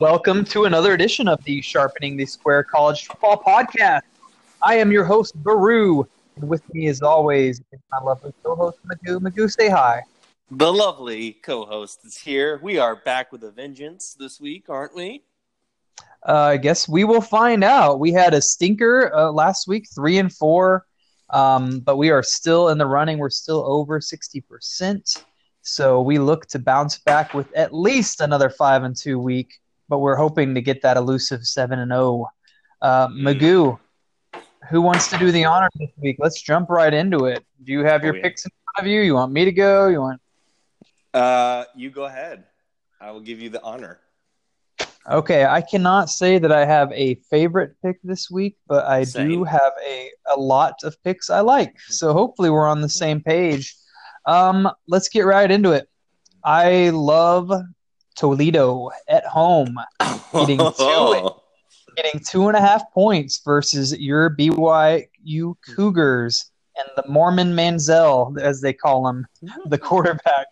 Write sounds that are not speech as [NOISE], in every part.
Welcome to another edition of the Sharpening the Square College Football Podcast. I am your host, Baru, and with me, as always, is my lovely co-host, Magoo. Magoo, say hi. The lovely co-host is here. We are back with a vengeance this week, aren't we? Uh, I guess we will find out. We had a stinker uh, last week, three and four, um, but we are still in the running. We're still over sixty percent, so we look to bounce back with at least another five and two week. But we're hoping to get that elusive seven and zero. Uh, Magoo, who wants to do the honor this week? Let's jump right into it. Do you have your Oh, yeah. picks in front of you? You want me to go? You want? Uh, you go ahead. I will give you the honor. Okay, I cannot say that I have a favorite pick this week, but I do have a, a lot of picks I like. So hopefully we're on the same page. Um, let's get right into it. I love Toledo at home, Getting [LAUGHS] to getting two and a half points versus your BYU Cougars and the Mormon Manziel, as they call him, the quarterback.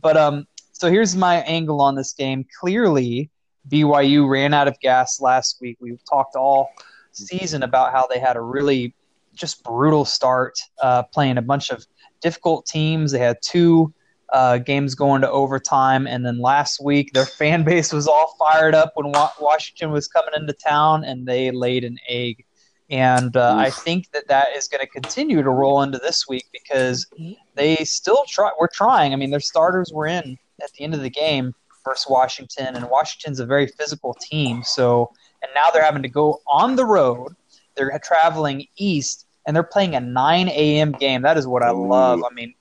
But um, so here's my angle on this game. Clearly, BYU ran out of gas last week. We've talked all season about how they had a really just brutal start, uh, playing a bunch of difficult teams. They had two uh, games going to overtime, and then last week their fan [LAUGHS] base was all fired up when Wa- Washington was coming into town, and they laid an egg. And uh, I think that that is going to continue to roll into this week because they still try. We're trying. I mean, their starters were in at the end of the game versus Washington, and Washington's a very physical team. So, and now they're having to go on the road. They're traveling east, and they're playing a 9 a.m. game. That is what I love. I mean,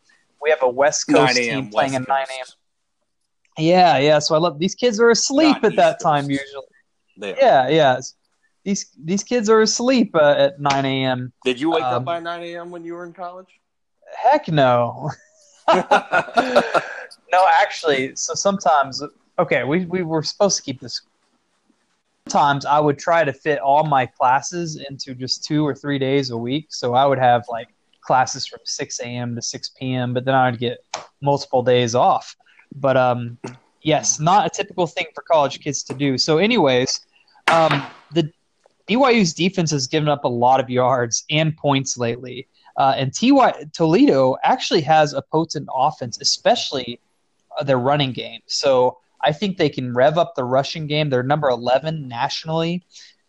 we have a West Coast team a.m. playing West at 9 a.m. Yeah, yeah. So I love these kids are asleep Not at that East time usually. They are. Yeah, yeah. These these kids are asleep uh, at 9 a.m. Did you wake Um, up by 9 a.m. when you were in college? Heck no. [LAUGHS] no, actually, so sometimes okay, we, we were supposed to keep this. Sometimes I would try to fit all my classes into just two or three days a week. So I would have like classes from 6 a.m. to 6 p.m., but then I would get multiple days off. But um, yes, not a typical thing for college kids to do. So, anyways, um, the BYU's defense has given up a lot of yards and points lately. Uh, and TY Toledo actually has a potent offense, especially uh, their running game. So I think they can rev up the rushing game. They're number 11 nationally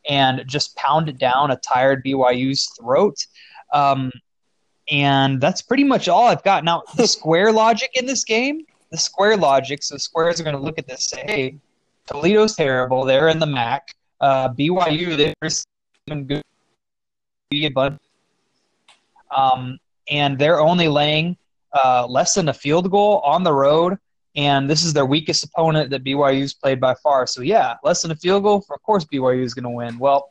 and just pound it down a tired BYU's throat. Um, and that's pretty much all I've got. Now, the square [LAUGHS] logic in this game, the square logic, so squares are going to look at this and say, hey, Toledo's terrible. They're in the MAC. Uh, BYU, they're even good. Be a bunch um, and they're only laying uh, less than a field goal on the road. And this is their weakest opponent that BYU's played by far. So yeah, less than a field goal. Of course, BYU is going to win. Well,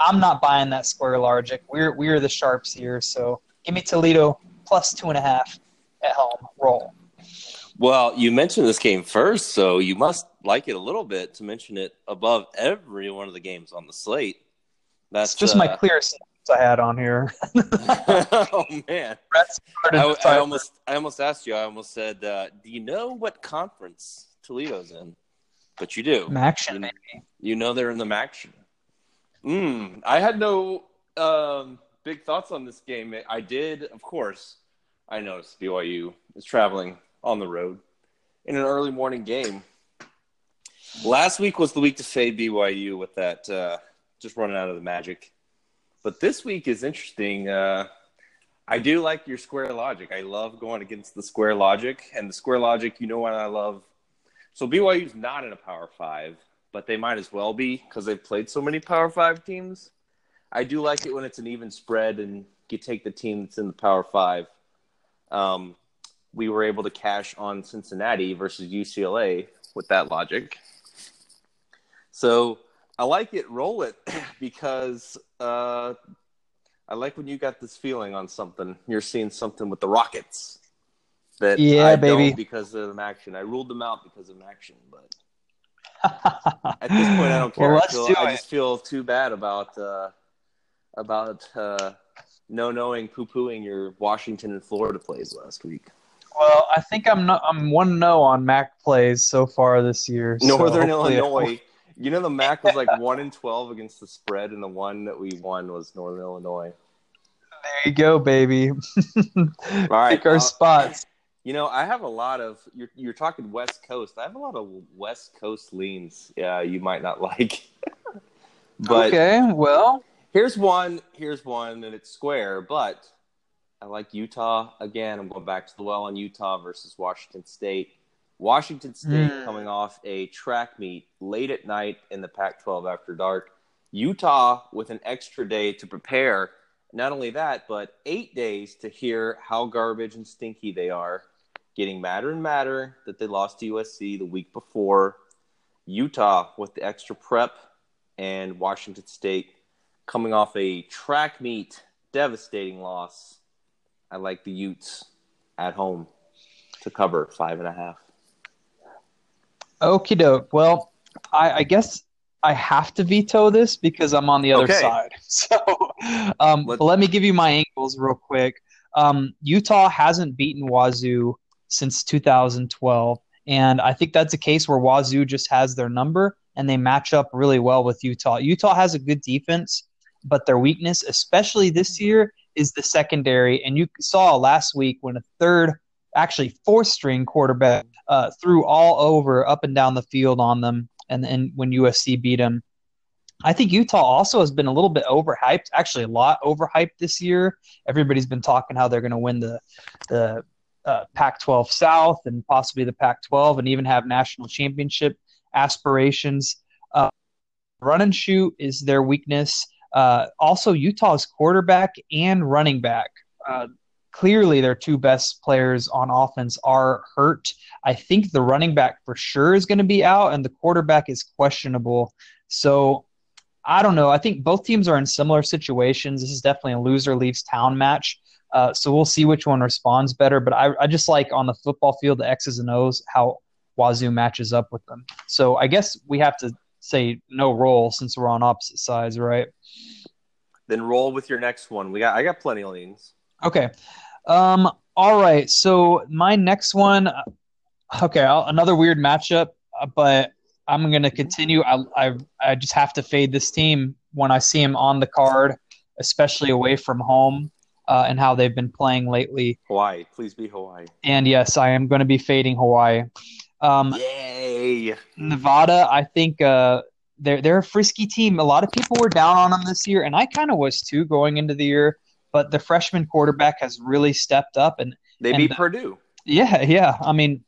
I'm not buying that square logic. We're we're the sharps here. So give me Toledo plus two and a half at home. Roll. Well, you mentioned this game first, so you must like it a little bit to mention it above every one of the games on the slate. That's It's just my uh, clearest I had on here. [LAUGHS] oh man, I, I almost, I almost asked you. I almost said, uh, "Do you know what conference Toledo's in?" But you do. action, You, you know they're in the MACtion. Mm, I had no um, big thoughts on this game. I did, of course. I noticed BYU is traveling on the road in an early morning game. Last week was the week to fade BYU with that uh, just running out of the magic. But this week is interesting. Uh, I do like your square logic. I love going against the square logic. And the square logic, you know what I love? So BYU's not in a Power Five, but they might as well be because they've played so many Power Five teams. I do like it when it's an even spread and you take the team that's in the Power Five. Um, we were able to cash on Cincinnati versus UCLA with that logic. So I like it. Roll it [CLEARS THROAT] because uh, I like when you got this feeling on something. You're seeing something with the Rockets that Yeah, I baby. don't because of them MACtion. I ruled them out because of MACtion, but [LAUGHS] at this point, I don't care. Well, I, feel, do I just feel too bad about uh, about uh, no knowing poo pooing your Washington and Florida plays last week. Well, I think I'm not, I'm one no on Mac plays so far this year. Northern hopefully- Illinois You know, the MAC was like [LAUGHS] one in twelve against the spread, and the one that we won was Northern Illinois. There you go, baby. [LAUGHS] All right, Pick our uh, spots. You know, I have a lot of you're you're talking West Coast. I have a lot of West Coast leans. Yeah, you might not [LAUGHS] like. but okay, well, here's one. Here's one, and it's square. But I like Utah again. I'm going back to the well on Utah versus Washington State. Washington State Mm. coming off a track meet late at night in the Pac-12 after dark. Utah with an extra day to prepare. Not only that, but eight days to hear how garbage and stinky they are. Getting madder and madder that they lost to USC the week before. Utah with the extra prep, and Washington State coming off a track meet devastating loss. I like the Utes at home to cover five and a half. okie doke. Well, I, I guess I have to veto this because I'm on the other Okay. side. [LAUGHS] So, um, Let- me give you my angles real quick. Um, Utah hasn't beaten Wazoo since 2012, and I think that's a case where Wazoo just has their number and they match up really well with Utah. Utah has a good defense, but their weakness, especially this year, is the secondary. And you saw last week when a third, actually fourth string quarterback uh, threw all over up and down the field on them, and then when USC beat them. I think Utah also has been a little bit overhyped, actually a lot overhyped this year. Everybody's been talking how they're going to win the the uh, Pac-12 South and possibly the Pac-12, and even have national championship aspirations. Uh, run and shoot is their weakness. Uh, also, Utah's quarterback and running back. Uh, clearly, their two best players on offense are hurt. I think the running back for sure is going to be out, and the quarterback is questionable. So I don't know. I think both teams are in similar situations. This is definitely a loser leaves town match. Uh, so we'll see which one responds better. But I, I just like on the football field the X's and O's how Wazoo matches up with them. So I guess we have to say no roll since we're on opposite sides, right? Then roll with your next one. We got I got plenty of leans. Okay. Um. All right. So my next one. Okay, I'll, another weird matchup, uh, but I'm gonna continue. I, I I just have to fade this team when I see them on the card, especially away from home, uh, and how they've been playing lately. Hawaii, please be Hawaii. And yes, I am going to be fading Hawaii. Um, Nevada, I think uh, they're they're a frisky team. A lot of people were down on them this year, and I kind of was too going into the year. But the freshman quarterback has really stepped up, and They And beat the- Purdue. yeah, yeah. I mean,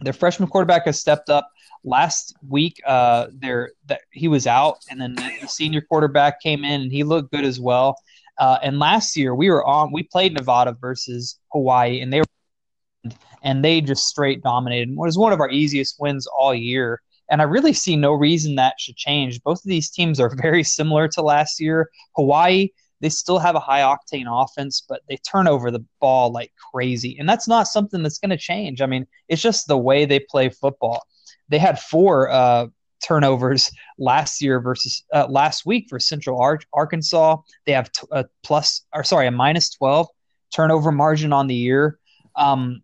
their freshman quarterback has stepped up. Last week, uh, there that he was out, and then the, the senior quarterback came in, and he looked good as well. Uh, and last year, we were on. We played Nevada versus Hawaii, and they were, and they just straight dominated. It was one of our easiest wins all year. And I really see no reason that should change. Both of these teams are [LAUGHS] very similar to last year. Hawaii, they still have a high octane offense, but they turn over the ball like crazy. And that's not something that's going to change. I mean, it's just the way they play football. They had four uh, turnovers [LAUGHS] last year versus uh, last week for Central Ar- Arkansas. They have t- a plus, or sorry, a minus 12 turnover margin on the year. Um,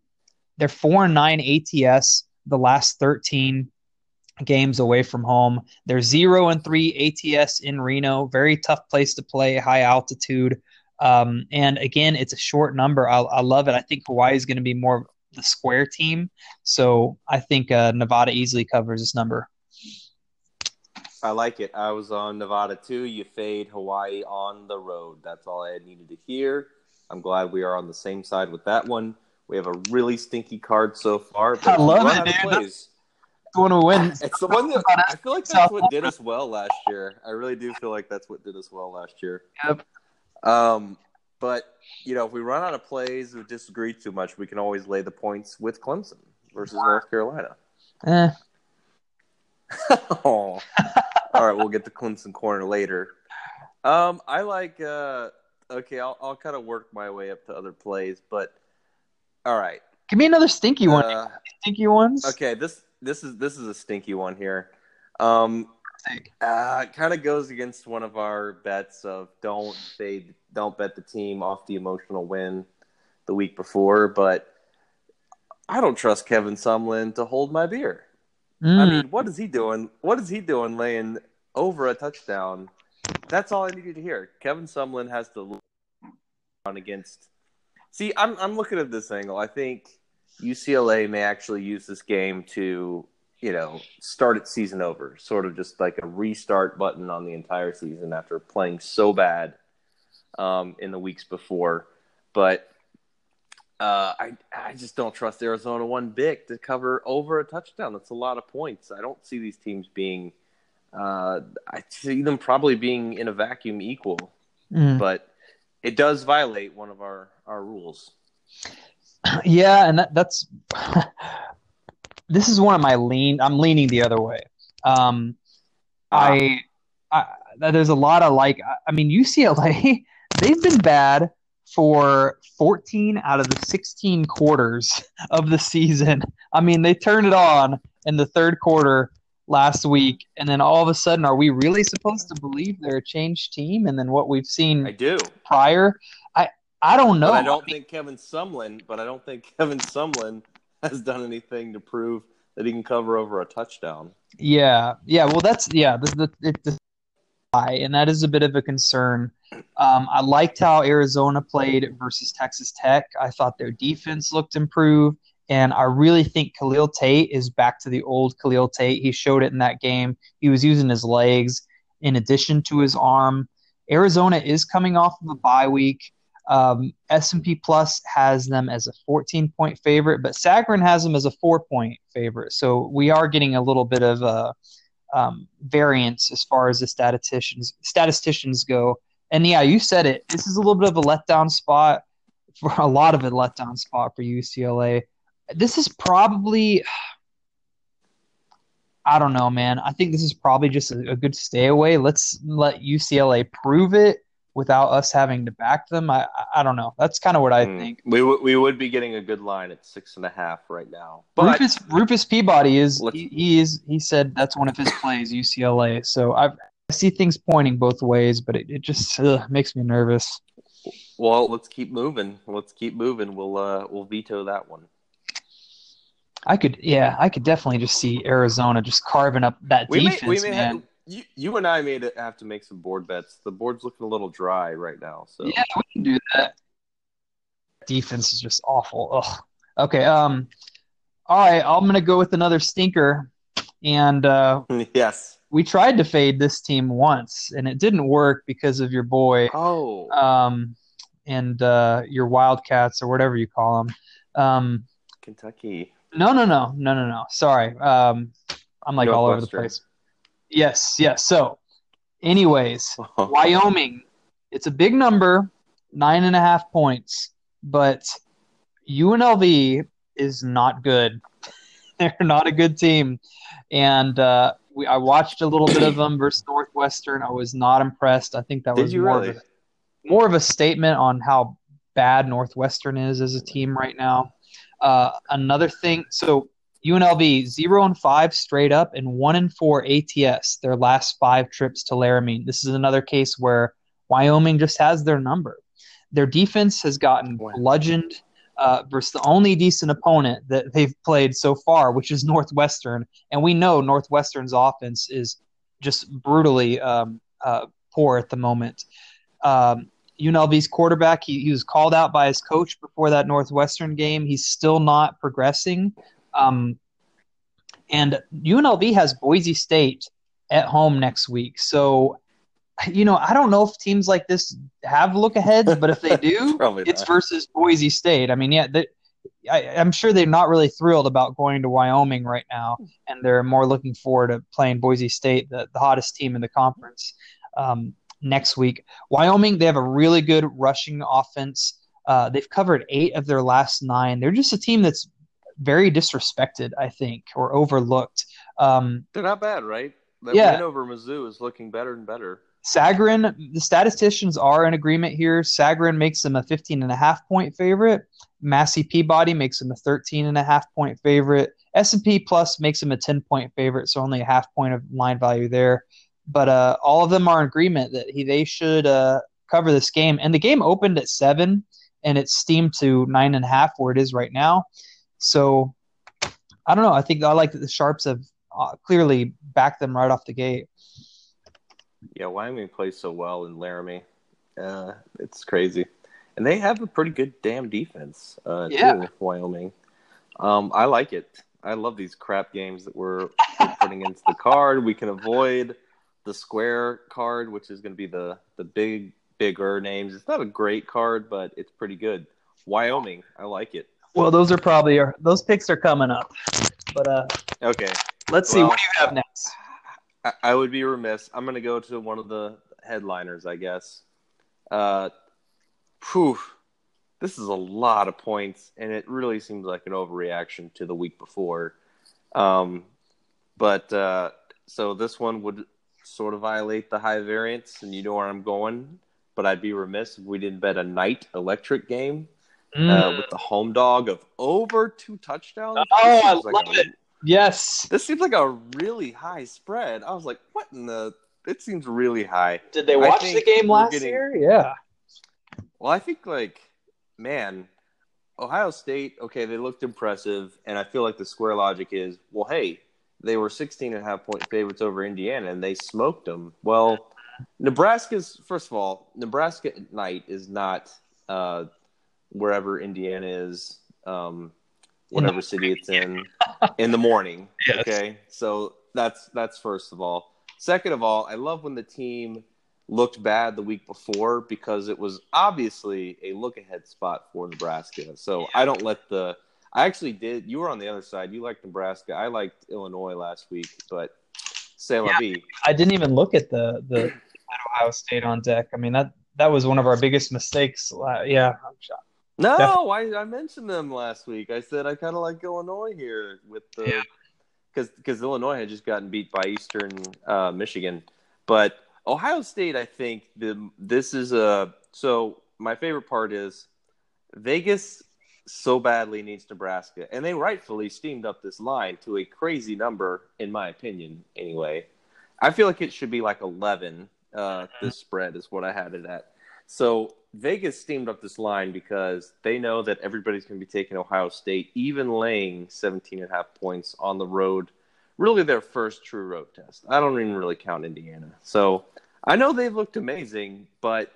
they're four and nine ATS the last 13 games away from home. They're zero and three ATS in Reno. Very tough place to play, high altitude. Um, and again, it's a short number. I, I love it. I think Hawaii is going to be more the square team. So I think uh, Nevada easily covers this number. I like it. I was on Nevada too. You fade Hawaii on the road. That's all I needed to hear. I'm glad we are on the same side with that one. We have a really stinky card so far. I love it, dude. plays- The one who wins. It's the one that I feel like that's what did us well last year. I really do feel like that's what did us well last year. Yep. Um, but you know, if we run out of plays or disagree too much, we can always lay the points with Clemson versus North Carolina. Eh, [LAUGHS] oh. All right, we'll get the Clemson corner later. Um, I like. Uh, okay, I'll I'll kind of work my way up to other plays, but all right. give me another stinky one. Uh, stinky ones. okay, this this is this is a stinky one here. Um, uh, kind of goes against one of our bets of don't fade, don't bet the team off the emotional win the week before, but I don't trust Kevin Sumlin to hold my beer. Mm. I mean, what is he doing? What is he doing laying over a touchdown? That's all I needed to hear. Kevin Sumlin has to on against. See, I'm I'm looking at this angle. I think UCLA may actually use this game to, you know, start its season over, sort of just like a restart button on the entire season after playing so bad um, in the weeks before. But uh, I I just don't trust Arizona one bit to cover over a touchdown. That's a lot of points. I don't see these teams being. Uh, I see them probably being in a vacuum equal, Mm. but it does violate one of our our rules. [CLEARS THROAT] Yeah, and that, that's [LAUGHS] this is one of my lean. I'm leaning the other way. Um, I, I there's a lot of like. I mean, UCLA [LAUGHS] they've been bad for 14 out of the 16 quarters [LAUGHS] of the season. I mean, they turned it on in the third quarter last week, and then all of a sudden, are we really supposed to believe they're a changed team? And then what we've I seen do. prior, I I don't know. But I don't think Kevin Sumlin. But I don't think [LAUGHS] Kevin Sumlin has done anything to prove that he can cover over a touchdown. Yeah, yeah. Well, that's yeah. The, the, it, the high, and that is a bit of a concern. Um, I liked how Arizona played versus Texas Tech. I thought their defense looked improved, and I really think Khalil Tate is back to the old Khalil Tate. He showed it in that game. He was using his legs in addition to his arm. Arizona is coming off of a bye week. Um, S&P Plus has them as a 14 point favorite, but Sagarin has them as a four point favorite. So we are getting a little bit of a um, variance as far as the statisticians statisticians go. And yeah, you said it. This is a little bit of a letdown spot for a lot of a letdown spot for UCLA. This is probably I don't know, man. I think this is probably just a, a good stay away. Let's let UCLA prove it without us having to back them. I I- I don't know. That's kind of what I Hmm. think. We w- we would be getting a good line at six and a half right now. But Rufus Rufus Peabody is he, he is he said that's one of his plays UCLA. So I've, I see things pointing both ways, but it, it just ugh, makes me nervous. well, let's keep moving. Let's keep moving. We'll uh we'll veto that one. I could yeah I could definitely just see Arizona just carving up that We defense, may we may man. have, you you and I may have to make some board bets. The board's looking a little dry right now. So Yeah, we can do that. Defense is just awful. Ugh. Okay. Um. All right. I'm gonna go with another stinker, and uh, [LAUGHS] yes. we tried to fade this team once, and it didn't work because of your boy, Oh, um, and uh, your Wildcats or whatever you call them. Um. Kentucky. No, no, no, no, no, no. Sorry. Um. I'm like all over the place. Yes. Yes. So, anyways, [LAUGHS] Wyoming, it's a big number, nine and a half points, but UNLV is not good. [LAUGHS] They're not a good team, and uh, we, I watched a little bit of them [CLEARS THROAT] versus Northwestern. I was not impressed. I think that Did was more really? of a, more of a statement on how bad Northwestern is as a team right now. Uh, another thing, so UNLV zero and five straight up and one and four ATS their last five trips to Laramie. This is another case where Wyoming just has their number. Their defense has gotten bludgeoned uh, versus the only decent opponent that they've played so far, which is [LAUGHS] Northwestern, and we know Northwestern's offense is just brutally um, uh, poor at the moment. Um, UNLV's quarterback, he, he was called out by his coach before that Northwestern game. He's still not progressing. Um, and UNLV has Boise State at home next week. So, you know, I don't know if teams like this have look aheads, but if they [LAUGHS] do, it's versus Boise State. I mean, yeah, they, I, I'm sure they're not really thrilled about going to Wyoming right now, and they're more looking forward to playing Boise State, the, the hottest team in the conference, um, next week. Wyoming, they have a really good rushing offense. Uh, they've covered eight of their last nine. They're just a team that's very disrespected, I think, or overlooked. Um, They're not bad, right? That Yeah. win over Mizzou is looking better and better. Sagarin, the statisticians are in agreement here. Sagarin makes them a 15 and a half point favorite. Massey Peabody makes them a 13 and a half point favorite. S&P Plus makes them a 10 point favorite, so only a half point of line value there. But uh, all of them are in agreement that he, they should uh, cover this game. And the game opened at seven, and it's steamed to nine and a half where it is right now. So I don't know. I think I like that the sharps have uh, clearly backed them right off the gate. Yeah, Wyoming plays so well in Laramie. Uh, it's crazy, and they have a pretty good damn defense. Uh, Yeah. too, Wyoming. Um, I like it. I love these crap games that we're, we're putting into the card. We can avoid the square card, which is going to be the the big bigger names. It's not a great card, but it's pretty good. Wyoming, I like it. Well, those are probably are those picks are coming up. But uh, Okay, let's see Well- what do you have next. I, I would be remiss. I'm going to go to one of the headliners, I guess. Uh, whew, this is a lot of points, and it really seems like an overreaction to the week before. Um, but uh, so this one would sort of violate the high variance, and you know where I'm going. But I'd be remiss if we didn't bet a night electric game uh, Mm, with the home dog of over two touchdowns. Oh, I like love a- it. yes. this seems like a really high spread. I was like, what in the? It seems really high. Did they watch the game last getting- year? Yeah. Well, I think like, man, Ohio State. Okay, they looked impressive, and I feel like the square logic is, well, hey, they were 16 and a half point favorites over Indiana, and they smoked them. Well, Nebraska's first of all, Nebraska at night is not uh, wherever Indiana is. Um, whatever city it's in in the morning. [LAUGHS] Yes. Okay, so that's that's first of all. Second of all, I love when the team looked bad the week before because it was obviously a look ahead spot for Nebraska. So I don't let the. I actually did. You were on the other side. You liked Nebraska. I liked Illinois last week, but say la vie. I didn't even look at the the Ohio State on deck. I mean that that was one of our biggest mistakes. Uh, yeah. I'm shocked. No, I, I mentioned them last week. I said I kind of like Illinois here with the Yeah. because because Illinois had just gotten beat by Eastern uh, Michigan, but Ohio State. I think the this is a so my favorite part is Vegas so badly needs Nebraska, and they rightfully steamed up this line to a crazy number, in my opinion. Anyway, I feel like it should be like eleven. Uh, this spread is what I had it at. So Vegas steamed up this line because they know that everybody's going to be taking Ohio State, even laying 17 and a half points on the road. Really, their first true road test. I don't even really count Indiana. So I know they've looked amazing, but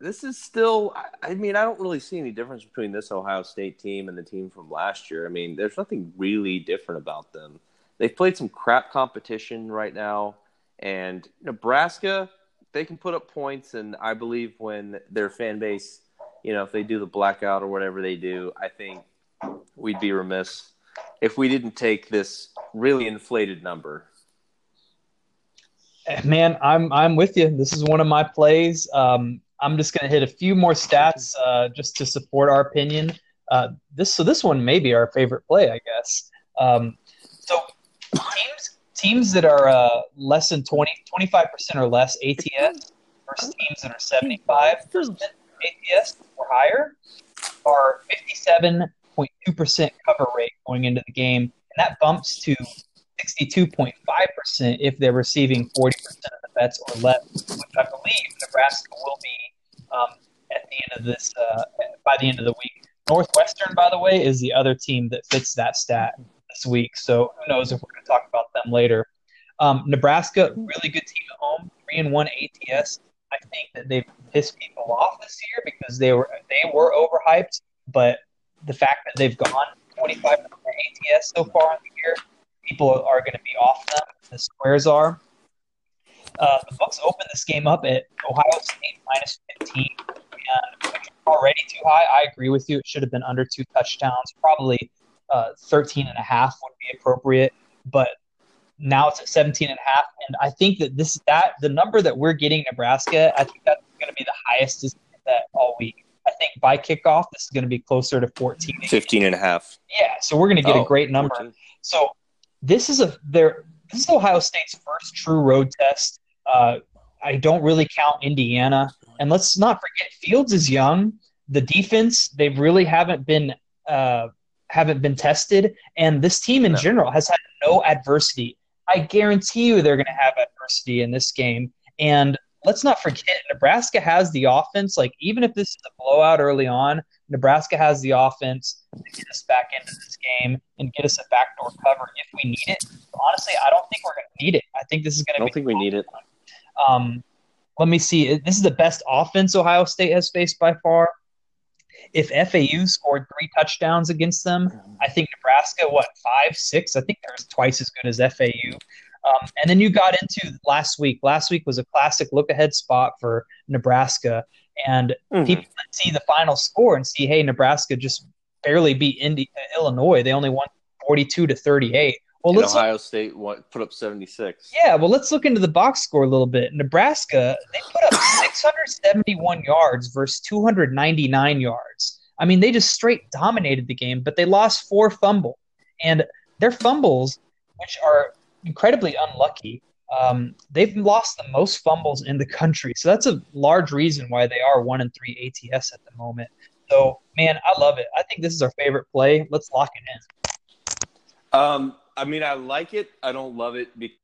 this is still, I- mean, I don't really see any difference between this Ohio State team and the team from last year. I mean, there's nothing really different about them. They've played some crap competition right now, and Nebraska, they can put up points, and I believe when their fan base, you know, if they do the blackout or whatever they do, I think we'd be remiss if we didn't take this really inflated number. Man, I'm I'm with you. This is one of my plays. Um, I'm just going to hit a few more stats uh, just to support our opinion. Uh, this so this one may be our favorite play, I guess. Um, so teams teams that are uh, less than 20 25 percent or less ATS versus teams that are 75 percent ATS or higher are 57.2 percent cover rate going into the game, and that bumps to 62.5% if they're receiving 40% of the bets or less, which I believe Nebraska will be um, at the end of this, uh, by the end of the week. Northwestern, by the way, is the other team that fits that stat this week. So who knows if we're going to talk about them later. Um, Nebraska, really good team at home, three and one ATS. I think that they've pissed people off this year because they were they were overhyped, but the fact that they've gone 25 ATS so far in the year people are going to be off them. The squares are. Uh, the books open this game up at Ohio State minus 15, and already too high. I agree with you. It should have been under two touchdowns. Probably uh, 13 and a half would be appropriate, but now it's at 17 and a half. And I think that this that the number that we're getting Nebraska, I think that's going to be the highest that all week. I think by kickoff, this is going to be closer to 14. 15 and a half. Yeah, so we're going to get Oh, a great number. 14. So this is a their this is Ohio State's first true road test. Uh, I don't really count Indiana, and let's not forget Fields is young. The defense they really haven't been uh, haven't been tested, and this team in No. general has had no adversity. I guarantee you they're going to have adversity in this game. And let's not forget Nebraska has the offense. Like even if this is a blowout early on, Nebraska has the offense to get us back into this game and get us a backdoor cover if we need it. Honestly, I don't think we're going to need it. I think this is going to. I don't think we need it. Um, let me see. This is the best offense Ohio State has faced by far. If FAU scored three touchdowns against them, I think Nebraska, what, five, six? I think they're twice as good as FAU. Um, and then you got into last week. Last week was a classic look ahead spot for Nebraska. And mm-hmm. people see the final score and see, hey, Nebraska just barely beat Indi- Illinois. They only won 42 to 38. Well, let's Ohio look, State put up 76. Yeah, well, let's look into the box score a little bit. Nebraska, they put up [COUGHS] 671 yards versus 299 yards. I mean, they just straight dominated the game, but they lost four fumble. And their fumbles, which are incredibly unlucky, um, they've lost the most fumbles in the country. So that's a large reason why they are one and three ATS at the moment. So, man, I love it. I think this is our favorite play. Let's lock it in. Um, I mean, I like it. I don't love it because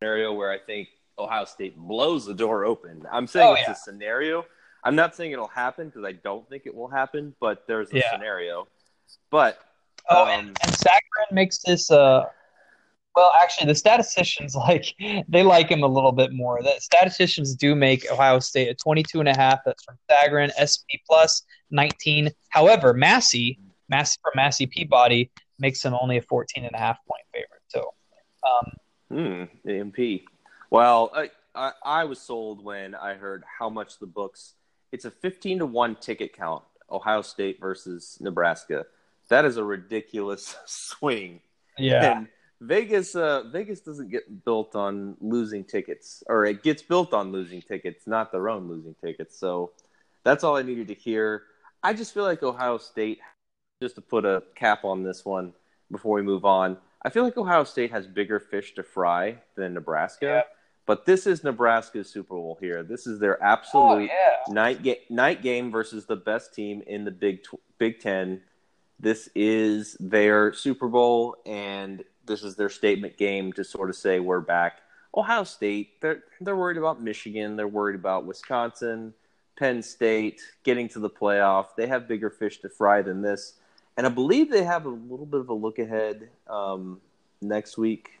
scenario where I think Ohio State blows the door open. I'm saying oh, it's yeah. a scenario. I'm not saying it'll happen because I don't think it will happen, but there's a yeah. scenario. But oh, um, and, and Sagarin makes this. Uh, well, actually, the statisticians [LAUGHS] like they like him a little bit more. The statisticians do make Ohio State a 22 and a half. That's from Sagarin, SP plus 19. However, Massey, Massey from Massey Peabody makes him only a 14 and a half point favorite. So, um, hmm, AMP. Well, I, I, I was sold when I heard how much the books. It's a 15 to one ticket count. Ohio State versus Nebraska. That is a ridiculous [LAUGHS] swing. Yeah. And Vegas, uh, Vegas doesn't get built on losing tickets, or it gets built on losing tickets, not their own losing tickets. So that's all I needed to hear. I just feel like Ohio State just to put a cap on this one before we move on, I feel like Ohio State has bigger fish to fry than Nebraska. Yeah. But this is Nebraska's Super Bowl here. This is their absolute oh, yeah. night ga- night game versus the best team in the Big tw- Big Ten. This is their Super Bowl, and this is their statement game to sort of say we're back. Ohio State, they're they're worried about Michigan, they're worried about Wisconsin, Penn State getting to the playoff. They have bigger fish to fry than this and I believe they have a little bit of a look ahead um, next week.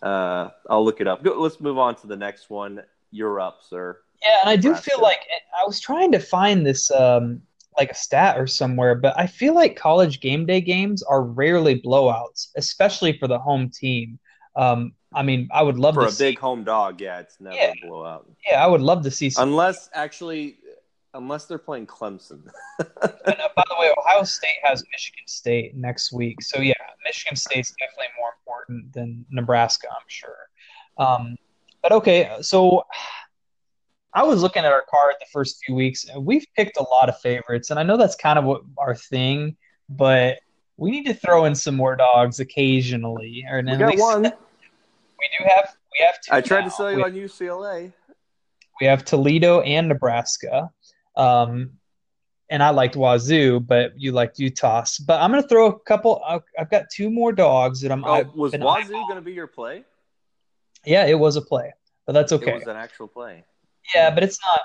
Uh, I'll look it up. Go, let's move on to the next one. You're up, sir. Yeah, and I do feel like I was trying to find this um, like a stat or somewhere, but I feel like college game day games are rarely blowouts, especially for the home team. Um, I mean, I would love for to a see, big home dog. Yeah, it's never yeah, a blowout. Yeah, I would love to see. Some, Unless actually, unless they're playing Clemson. [LAUGHS] and, uh, by the way, Ohio State has Michigan State next week, so yeah, Michigan State's definitely more important than Nebraska, I'm sure. Um, but okay, so I was looking at our card the first few weeks, and we've picked a lot of favorites, and I know that's kind of what our thing, but we need to throw in some more dogs occasionally. Or we got one. [LAUGHS] We do have. We have two. I tried now. to sell you we, on UCLA. We have Toledo and Nebraska. Um, and I liked Wazoo, but you liked Utah. But I'm going to throw a couple. I've got two more dogs that I'm. Oh, was Wazoo going to be your play? Yeah, it was a play, but that's okay. It was an actual play. Yeah, but it's not.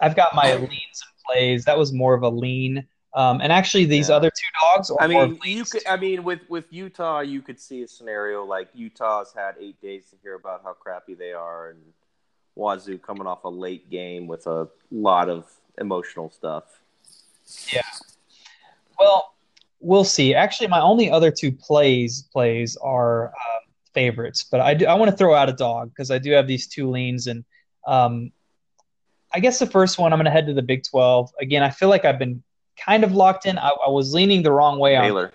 I've got my leans and plays. That was more of a lean. Um, and actually, these yeah. other two dogs. I mean, you could. I mean, with with Utah, you could see a scenario like Utah's had eight days to hear about how crappy they are, and Wazoo coming off a late game with a lot of emotional stuff. Yeah. Well, we'll see. Actually, my only other two plays plays are uh, favorites, but I do I want to throw out a dog because I do have these two leans, and um, I guess the first one I'm going to head to the Big Twelve again. I feel like I've been kind of locked in. I, I was leaning the wrong way Baylor.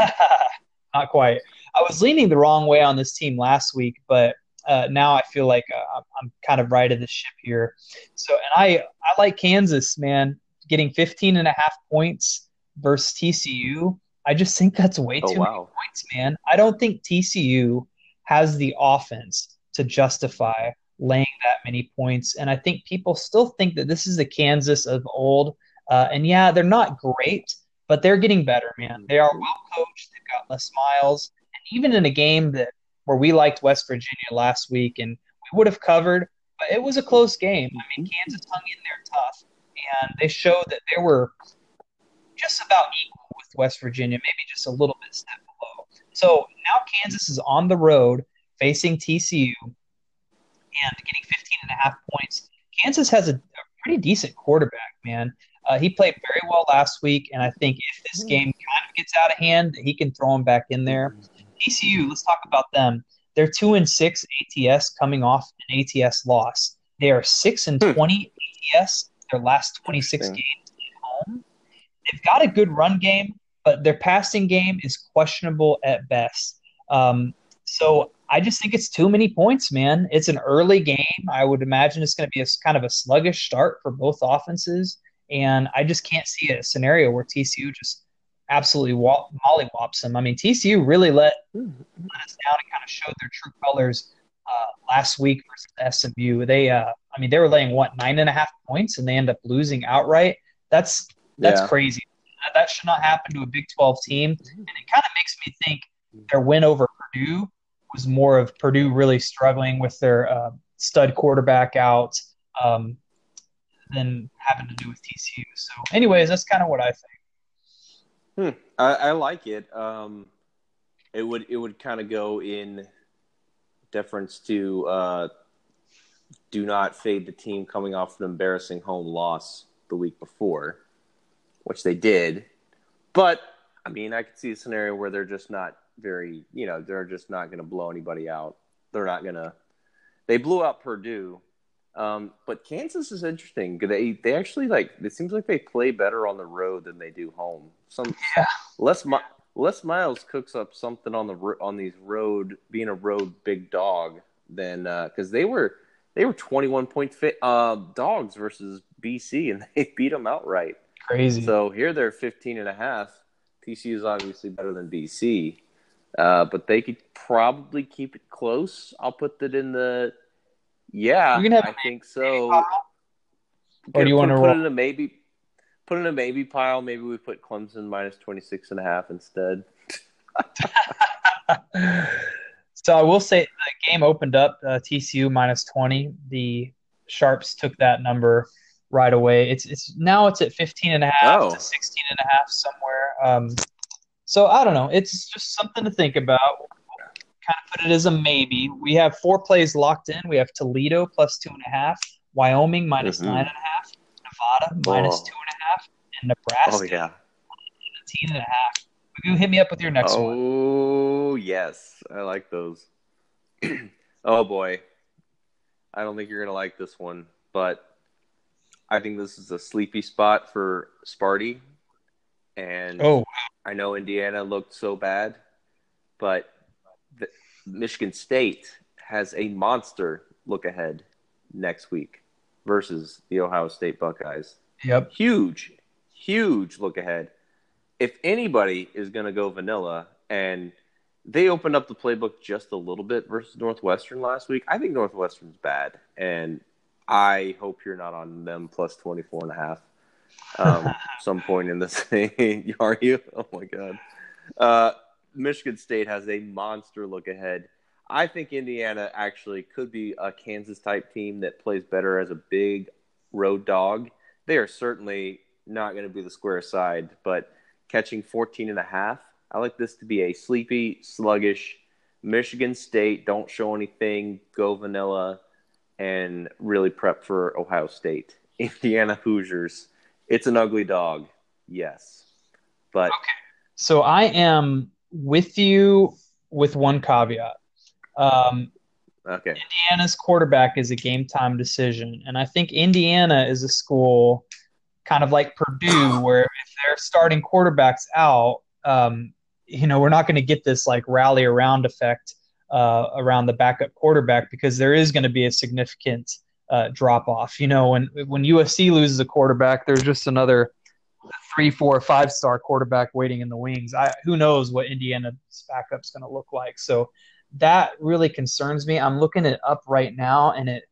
on. [LAUGHS] Not quite. I was leaning the wrong way on this team last week, but uh, now I feel like uh, I'm kind of right of the ship here. So, and I, I like Kansas, man, getting 15 and a half points versus TCU. I just think that's way oh, too wow. many points, man. I don't think TCU has the offense to justify laying that many points. And I think people still think that this is the Kansas of old. Uh, and yeah, they're not great, but they're getting better, man. They are well coached. They've got Les Miles. And even in a game that where we liked West Virginia last week and we would have covered, but it was a close game. I mean, Kansas hung in there tough. and they showed that they were just about equal with West Virginia, maybe just a little bit step below. So now Kansas is on the road facing TCU and getting 15 and a half points. Kansas has a, a pretty decent quarterback, man. Uh, he played very well last week, and I think if this game kind of gets out of hand, he can throw him back in there. TCU, let's talk about them. They're two and six ATS coming off an ATS loss. They are six and Hmm. twenty ATS their last twenty six games at home. They've got a good run game, but their passing game is questionable at best. Um, so I just think it's too many points, man. It's an early game. I would imagine it's going to be a kind of a sluggish start for both offenses, and I just can't see a scenario where TCU just absolutely wa- mollywops them. I mean, TCU really let let us down and kind of showed their true colors uh, last week versus SMU. They, uh, I mean, they were laying what nine and a half points, and they end up losing outright. That's that's Yeah. crazy. That- That should not happen to a Big Twelve team, and it kind of makes me think their win over Purdue was more of Purdue really struggling with their uh, stud quarterback out than having to do with TCU. So, anyways, that's kind of what I think. Hmm. I, I like it. Um, it would it would kind of go in deference to uh, do not fade the team coming off an embarrassing home loss the week before, which they did. But I mean, I could see a scenario where they're just not very, you know, they're just not going to blow anybody out. They're not going to. They blew out Purdue, um, but Kansas is interesting. They they actually like. It seems like they play better on the road than they do home. Some Yeah. Les Mi- Les Miles cooks up something on the ro- on these road being a road big dog than because they were they were twenty one point fit, uh, dogs versus BC and [LAUGHS] they beat them outright. Crazy. So here they're 15 and a half. TCU is obviously better than BC, uh, but they could probably keep it close. I'll put that in the yeah. You can have I think so. Or do you put, wanna put roll- it in a maybe? Put in a maybe pile. Maybe we put Clemson minus 26 and a half instead. [LAUGHS] so I will say the game opened up uh, TCU minus 20. The Sharps took that number right away. It's it's now it's at 15 and a half Oh. to 16 and a half somewhere. Um, so I don't know. It's just something to think about. Kind of put it as a maybe. We have four plays locked in. We have Toledo plus two and a half, Wyoming minus Mhm. nine and a half, Nevada Oh. two and a half, and Nebraska Oh yeah. 17 and a half. You hit me up with your next one. Oh yes, I like those. [CLEARS THROAT] oh boy, I don't think you're gonna like this one, but I think this is a sleepy spot for Sparty, and Oh, I know Indiana looked so bad, but the, Michigan State has a monster look ahead next week versus the Ohio State Buckeyes. yep. Huge, huge look ahead. If anybody is going to go vanilla, and they opened up the playbook just a little bit versus Northwestern last week, I think Northwestern's bad, and I hope you're not on them plus 24 and a half um, [LAUGHS] some point in this [LAUGHS] thing. Are you? Oh my god. Uh, Michigan State has a monster look ahead. I think Indiana actually could be a Kansas type team that plays better as a big road dog. They are certainly not going to be the square side, but catching 14 and a half, I like this to be a sleepy, sluggish Michigan State. Don't show anything, go vanilla, and really prep for Ohio State. [LAUGHS] Indiana Hoosiers. It's an ugly dog, yes, but So I am with you with one caveat. Um, okay. Indiana's quarterback is a game time decision, and I think Indiana is a school kind of like Purdue, where if they're starting quarterbacks out, um, you know, we're not going to get this like rally around effect uh, around the backup quarterback because there is going to be a significant uh, drop off. You know, when when USC loses a quarterback, there's just another three, four, five star quarterback waiting in the wings. I who knows what Indiana's backup's going to look like. So that really concerns me. I'm looking it up right now, and it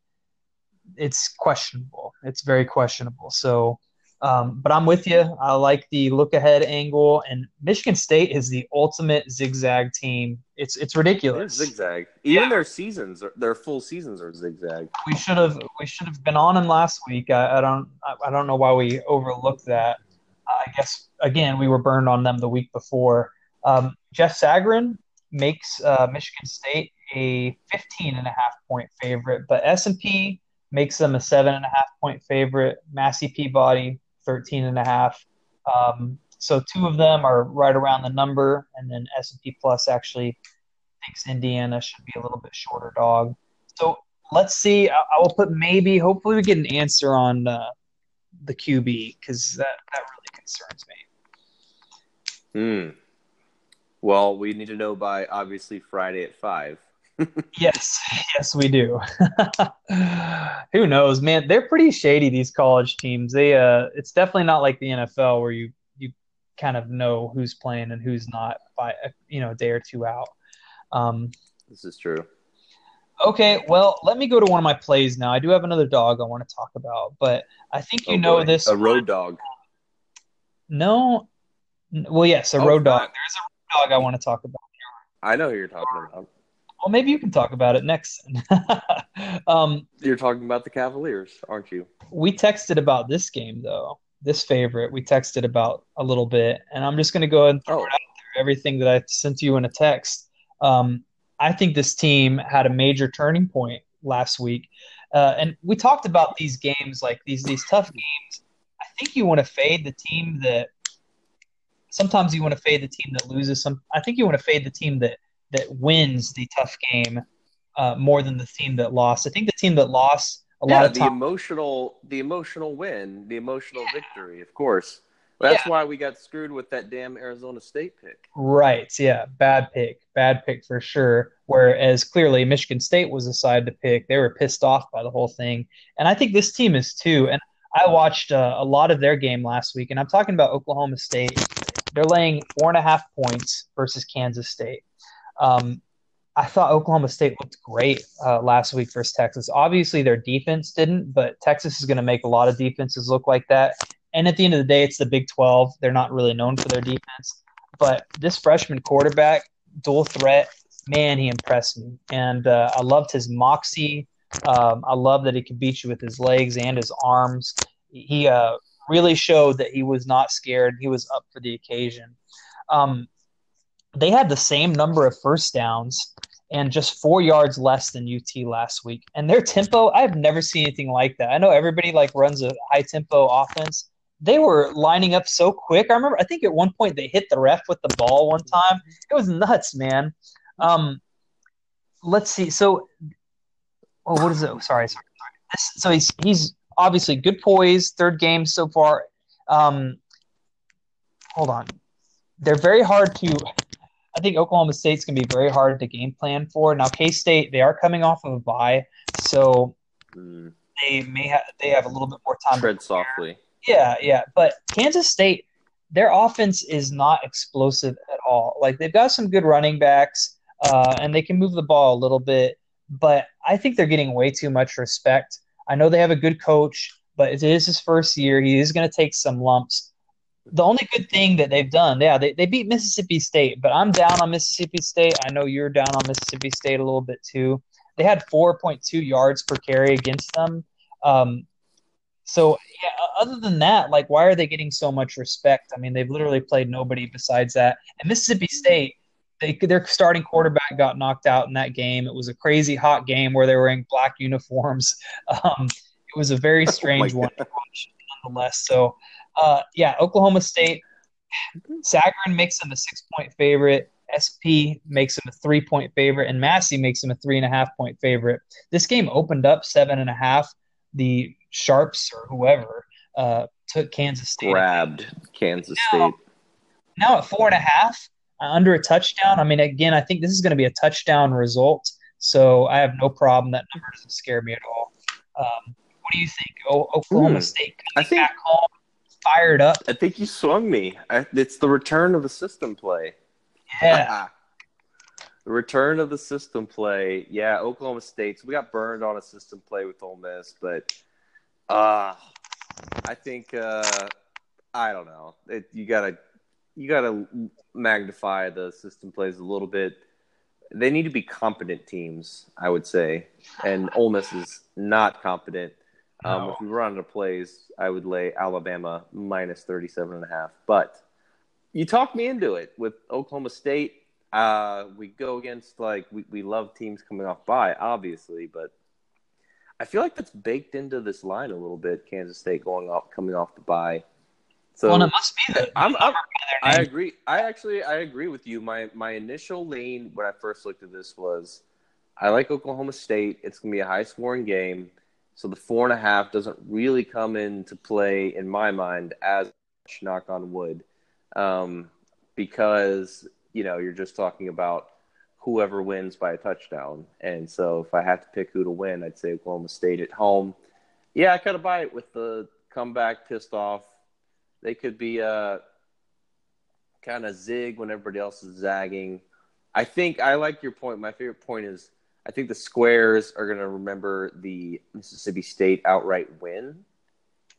it's questionable. It's very questionable. So Um, but I'm with you. I like the look ahead angle, and Michigan State is the ultimate zigzag team. It's it's ridiculous. It's zigzag. Even yeah. their seasons, their full seasons are zigzag. We should have we should have been on them last week. I, I don't I, I, don't know why we overlooked that. I guess again we were burned on them the week before. Um, Jeff Sagarin makes uh, Michigan State a 15 and a half point favorite, but S and P makes them a seven and a half point favorite. Massey Peabody 13 and a half. Um, so two of them are right around the number, and then S&P Plus actually thinks Indiana should be a little bit shorter dog. So let's see. I, I will put maybe. Hopefully, we get an answer on uh, the QB because that that really concerns me. Hmm. Well, we need to know by obviously Friday at five yes, yes, we do. [LAUGHS] Who knows, man? They're pretty shady. These college teams. They uh, it's definitely not like the NFL where you you kind of know who's playing and who's not by you know a day or two out. Um, this is true. Okay, well, let me go to one of my plays now. I do have another dog I want to talk about, but I think you oh know this. A road dog. No, well, yes, a oh, road dog. There's a road dog I want to talk about. I know who you're talking about. Well, maybe you can talk about it next. [LAUGHS] um, You're talking about the Cavaliers, aren't you? We texted about this game though. This favorite we texted about a little bit, and I'm just going to go and throw oh. out there. Everything that I sent to you in a text. Um, I think this team had a major turning point last week, uh, and we talked about these games, like these these tough games. I think you want to fade the team that. Sometimes you want to fade the team that loses. Some I think you want to fade the team that that wins the tough game uh, more than the team that lost. I think the team that lost a yeah, lot of the emotional, the emotional win, the emotional yeah. victory, of course. That's yeah. why we got screwed with that damn Arizona State pick. Right. Yeah. Bad pick. Bad pick for sure. Whereas clearly Michigan State was the side to pick. They were pissed off by the whole thing. And I think this team is too. And I watched uh, a lot of their game last week, and I'm talking about Oklahoma State. They're laying four and a half points versus Kansas State. Um, I thought Oklahoma State looked great uh, last week versus Texas. Obviously, their defense didn't, but Texas is going to make a lot of defenses look like that. And at the end of the day, it's the Big 12. They're not really known for their defense. But this freshman quarterback, dual threat, man, he impressed me. And uh, I loved his moxie. Um, I love that he could beat you with his legs and his arms. He uh, really showed that he was not scared. He was up for the occasion. Um, they had the same number of first downs and just four yards less than UT last week. And their tempo, I've never seen anything like that. I know everybody like runs a high tempo offense. They were lining up so quick. I remember, I think at one point they hit the ref with the ball one time. It was nuts, man. Um, let's see. So, oh, what is it? sorry, sorry, sorry. So he's he's obviously good poise. Third game so far. Um, hold on. They're very hard to I think Oklahoma State's going to be very hard to game plan for. Now, K State, they are coming off of a bye, so mm. they may have they have a little bit more time. Tread softly. Yeah, yeah, but Kansas State, their offense is not explosive at all. Like they've got some good running backs, uh, and they can move the ball a little bit, but I think they're getting way too much respect. I know they have a good coach, but it is his first year. He is going to take some lumps the only good thing that they've done, yeah, they, they beat Mississippi State, but I'm down on Mississippi State. I know you're down on Mississippi State a little bit too. They had 4.2 yards per carry against them. Um, so, yeah, other than that, like, why are they getting so much respect? I mean, they've literally played nobody besides that. And Mississippi State, they, their starting quarterback got knocked out in that game. It was a crazy hot game where they were wearing black uniforms. [LAUGHS] Um, it was a very strange oh one to watch, nonetheless. So, uh, yeah, Oklahoma State. Sagarin makes them a six point favorite. SP makes them a three point favorite, and Massey makes them a three and a half point favorite. This game opened up seven and a half. The Sharps or whoever uh, took Kansas State. Grabbed Kansas now, State. Now at four and a half, uh, under a touchdown. I mean, again, I think this is going to be a touchdown result, so I have no problem. That number doesn't scare me at all. Um, what do you think? O- Oklahoma hmm. State I think, back home fired up. I think you swung me. It's the return of the system play. Yeah. [LAUGHS] the return of the system play. Yeah, Oklahoma State. So we got burned on a system play with Ole Miss, but uh I think uh, I don't know. It, you gotta you gotta magnify the system plays a little bit. They need to be competent teams, I would say, and Ole Miss is not competent. Um, No. If we run on of plays, I would lay Alabama minus 37 and a half. But you talked me into it with Oklahoma State. Uh, we go against like we, we love teams coming off by, obviously, but I feel like that's baked into this line a little bit. Kansas State going off, coming off the bye. So well, it must be that [LAUGHS] I'm, I'm [LAUGHS] I agree. I actually I agree with you. My my initial lean when I first looked at this was I like Oklahoma State. It's gonna be a high scoring game. So the four and a half doesn't really come into play in my mind as much, knock on wood. Um, because, you know, you're just talking about whoever wins by a touchdown. And so if I had to pick who to win, I'd say Oklahoma State at home. Yeah, I kind of buy it with the comeback pissed off. They could be uh kind of zig when everybody else is zagging. I think I like your point. My favorite point is I think the squares are going to remember the Mississippi State outright win.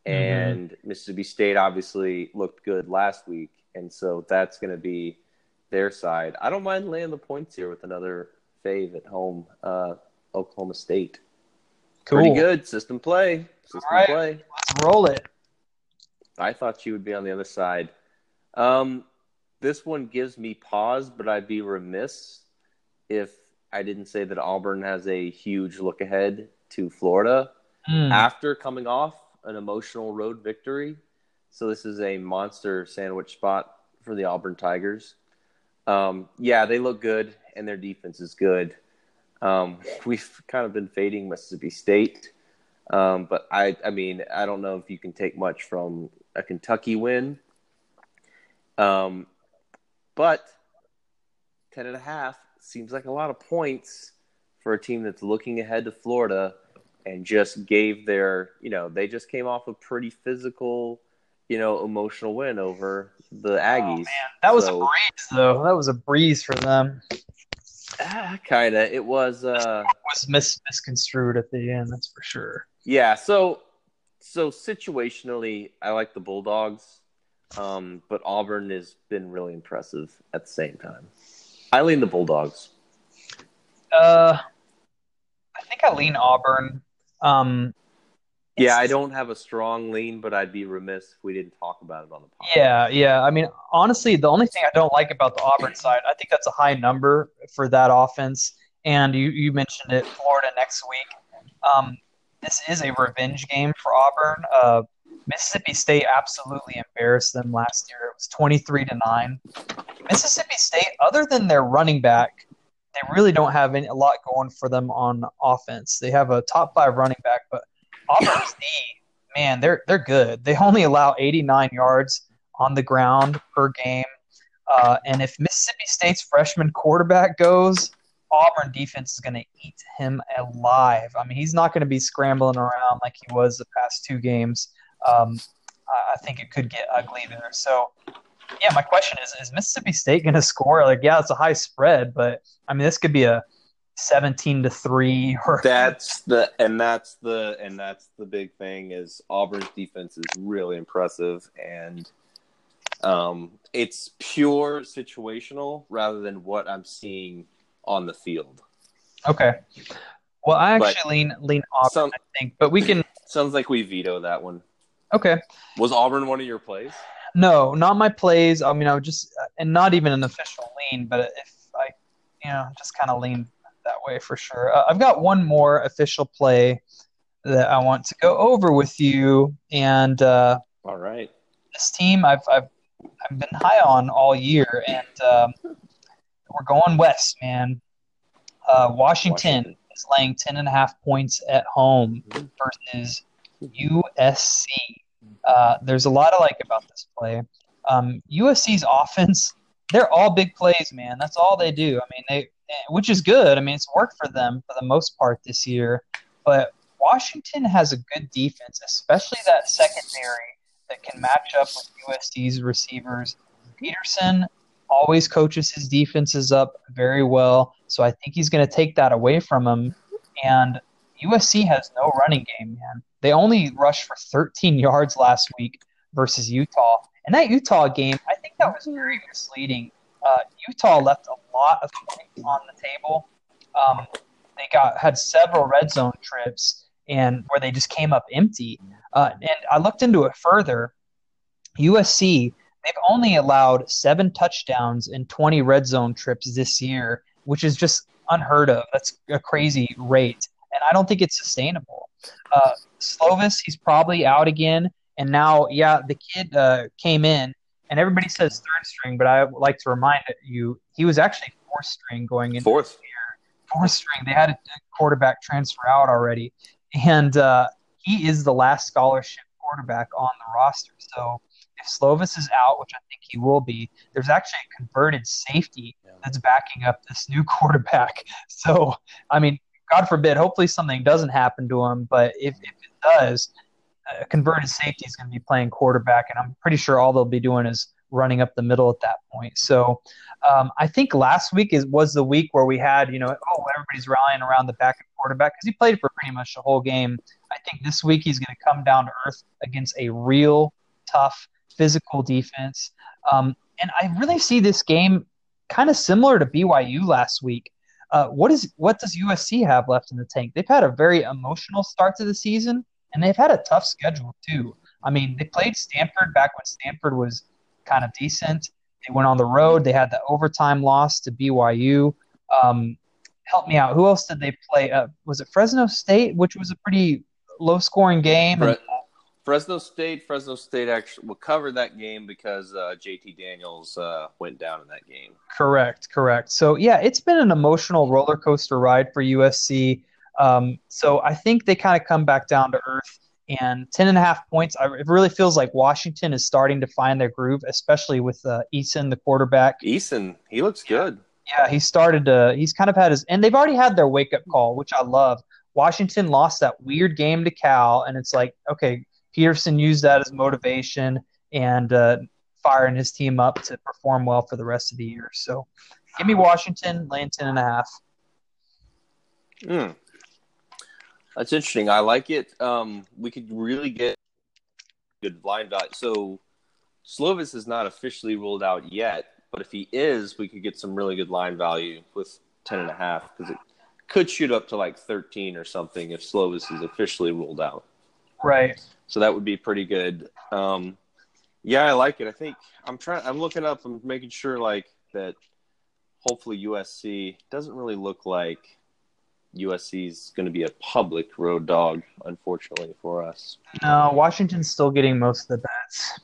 And Mississippi State obviously looked good last week. And so that's going to be their side. I don't mind laying the points here with another fave at home, uh, Oklahoma State. cool. Pretty good system play. System All right. play. Let's roll it. I thought you would be on the other side. Um, this one gives me pause, but I'd be remiss if I didn't say that Auburn has a huge look ahead to Florida Hmm. after coming off an emotional road victory. So this is a monster sandwich spot for the Auburn Tigers. Um, yeah, they look good, and their defense is good. Um, [LAUGHS] we've kind of been fading Mississippi State, um, but I, I mean, I don't know if you can take much from a Kentucky win. Um, but ten and a half seems like a lot of points for a team that's looking ahead to Florida and just gave their, you know, they just came off a pretty physical, you know, emotional win over the Aggies. That was a breeze, though. That was a breeze for them. Ah, kind of. It was, uh, It was mis- misconstrued at the end. That's for sure. yeah. So, so situationally, I like the Bulldogs, um, but Auburn has been really impressive at the same time. I lean the Bulldogs. Uh, I think I lean Auburn. Um, Yeah, I don't have a strong lean, but I'd be remiss if we didn't talk about it on the podcast. Yeah, yeah. I mean, honestly, the only thing I don't like about the Auburn side, I think that's a high number for that offense. And you, you mentioned it, Florida next week. Um, this is a revenge game for Auburn. Uh, Mississippi State absolutely embarrassed them last year. It was twenty-three to nine. Mississippi State, other than their running back, they really don't have any, a lot going for them on offense. They have a top five running back, but Auburn's D man, they're they're good. They only allow 89 yards on the ground per game. Uh, and if Mississippi State's freshman quarterback goes, Auburn defense is going to eat him alive. I mean, he's not going to be scrambling around like he was the past two games. Um, I think it could get ugly there. So, yeah, my question is: Is Mississippi State going [LAUGHS] to score? Like, yeah, it's a high spread, but I mean, this could be a 17 to three [LAUGHS] or That's the and that's the and that's the big thing is Auburn's defense is really impressive and um it's pure situational rather than what I'm seeing on the field. okay. Well, I But- actually lean lean Auburn, Some, I think, but we can. [CLEARS THROAT] sounds like we veto that one. Okay. Was Auburn one of your plays? No, not my plays. I mean, I would just, and not even an official lean, but if I, you know, just kind of lean that way for sure. Uh, I've got one more official play that I want to go over with you, and uh, All right. this team I've I've I've been high on all year, and um, we're going west, man. Uh, Washington, Washington. is laying ten and a half points at home versus USC. Uh, there's a lot I like about this play. Um, USC's offense, they're all big plays, man. That's all they do. I mean, they, which is good. I mean, it's worked for them for the most part this year. But Washington has a good defense, especially that secondary that can match up with USC's receivers. Petersen always coaches his defenses up very well, so I think he's going to take that away from him. And USC has no running game, man. They only rushed for 13 yards last week versus Utah. And that Utah game, I think that was very misleading. Uh, Utah left a lot of points on the table. Um, they got had several red zone trips and where they just came up empty. Uh, and I looked into it further. USC they've only allowed seven touchdowns in 20 red zone trips this year, which is just unheard of. That's a crazy rate, and I don't think it's sustainable. Uh, Slovis, he's probably out again, and now, yeah, the kid uh, came in, and everybody says third string, but I would like to remind you he was actually fourth string going in fourth year. Fourth string. They had a quarterback transfer out already, and uh, he is the last scholarship quarterback on the roster. So if Slovis is out, which I think he will be, there's actually a converted safety that's backing up this new [LAUGHS] quarterback. So, I mean, God forbid, hopefully something doesn't happen to him, but if, if it does, a converted safety is going to be playing quarterback, and I'm pretty sure all they'll be doing is running up the middle at that point. So um, I think last week is was the week where we had, you know, oh, everybody's rallying around the back backup quarterback because he played for pretty much the whole game. I think this week he's going to come down to earth against a real tough physical defense. Um, and I really see this game kind of similar to BYU last week. Uh, what is what does USC have left in the tank? They've had a very emotional start to the season, and they've had a tough schedule too. I mean, they played Stanford back when Stanford was kind of decent. They went on the road. They had the overtime loss to BYU. Um, help me out. Who else did they play? Uh, was it Fresno State, which was a pretty low scoring game? Fresno State, Fresno State actually will cover that game because uh, JT Daniels uh, went down in that game. Correct, correct. So yeah, it's been an emotional roller coaster ride for USC. Um, so I think they kind of come back down to earth. And ten and a half points, I, it really feels like Washington is starting to find their groove, especially with uh, Eason, the quarterback. Eason, he looks good. Yeah, he started to. He's kind of had his, and they've already had their wake up call, which I love. Washington lost that weird game to Cal, and it's like, okay, Petersen used that as motivation and uh, firing his team up to perform well for the rest of the year. So give me Washington, laying 10 and a half. Mm. That's interesting. I like it. Um, we could really get good blind value. So Slovis is not officially ruled out yet, but if he is, we could get some really good line value with 10 and a half because it could shoot up to like 13 or something if Slovis is officially ruled out. Right. So that would be pretty good. Um, yeah, I like it. I think I'm trying. I'm looking up. I'm making sure like that. Hopefully, USC doesn't really look like USC is going to be a public road dog. Unfortunately for us. No, Washington's still getting most of the bets,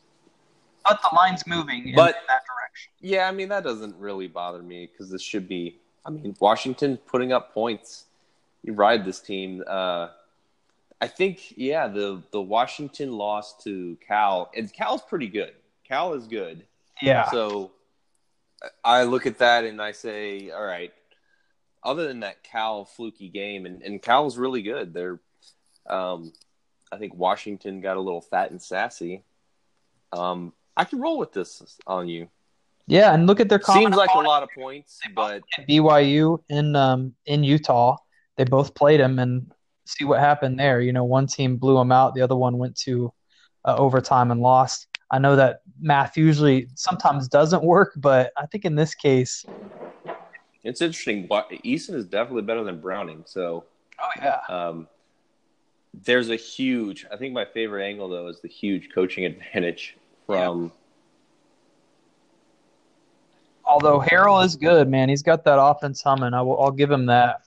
but the line's moving in, But- in that direction. Yeah, I mean that doesn't really bother me because this should be. I mean, Washington putting up points. You ride this team. Uh, I think yeah, the the Washington loss to Cal, and Cal's pretty good. Cal is good. Yeah. So I look at that and I say, all right. Other than that Cal fluky game, and, and Cal's really good. They're, um, I think Washington got a little fat and sassy. Um, I can roll with this on you. Yeah, and look at their Seems like a lot of points, but BYU in um in Utah. They both played them and see what happened there. You know, one team blew them out, the other one went to uh, overtime and lost. I know that math usually sometimes doesn't work, but I think in this case, it's interesting. Eason is definitely better than Browning, so oh yeah, um, there's a huge. I think my favorite angle though is the huge coaching advantage from. although Harrell is good, man, he's got that offense humming. I will, I'll give him that.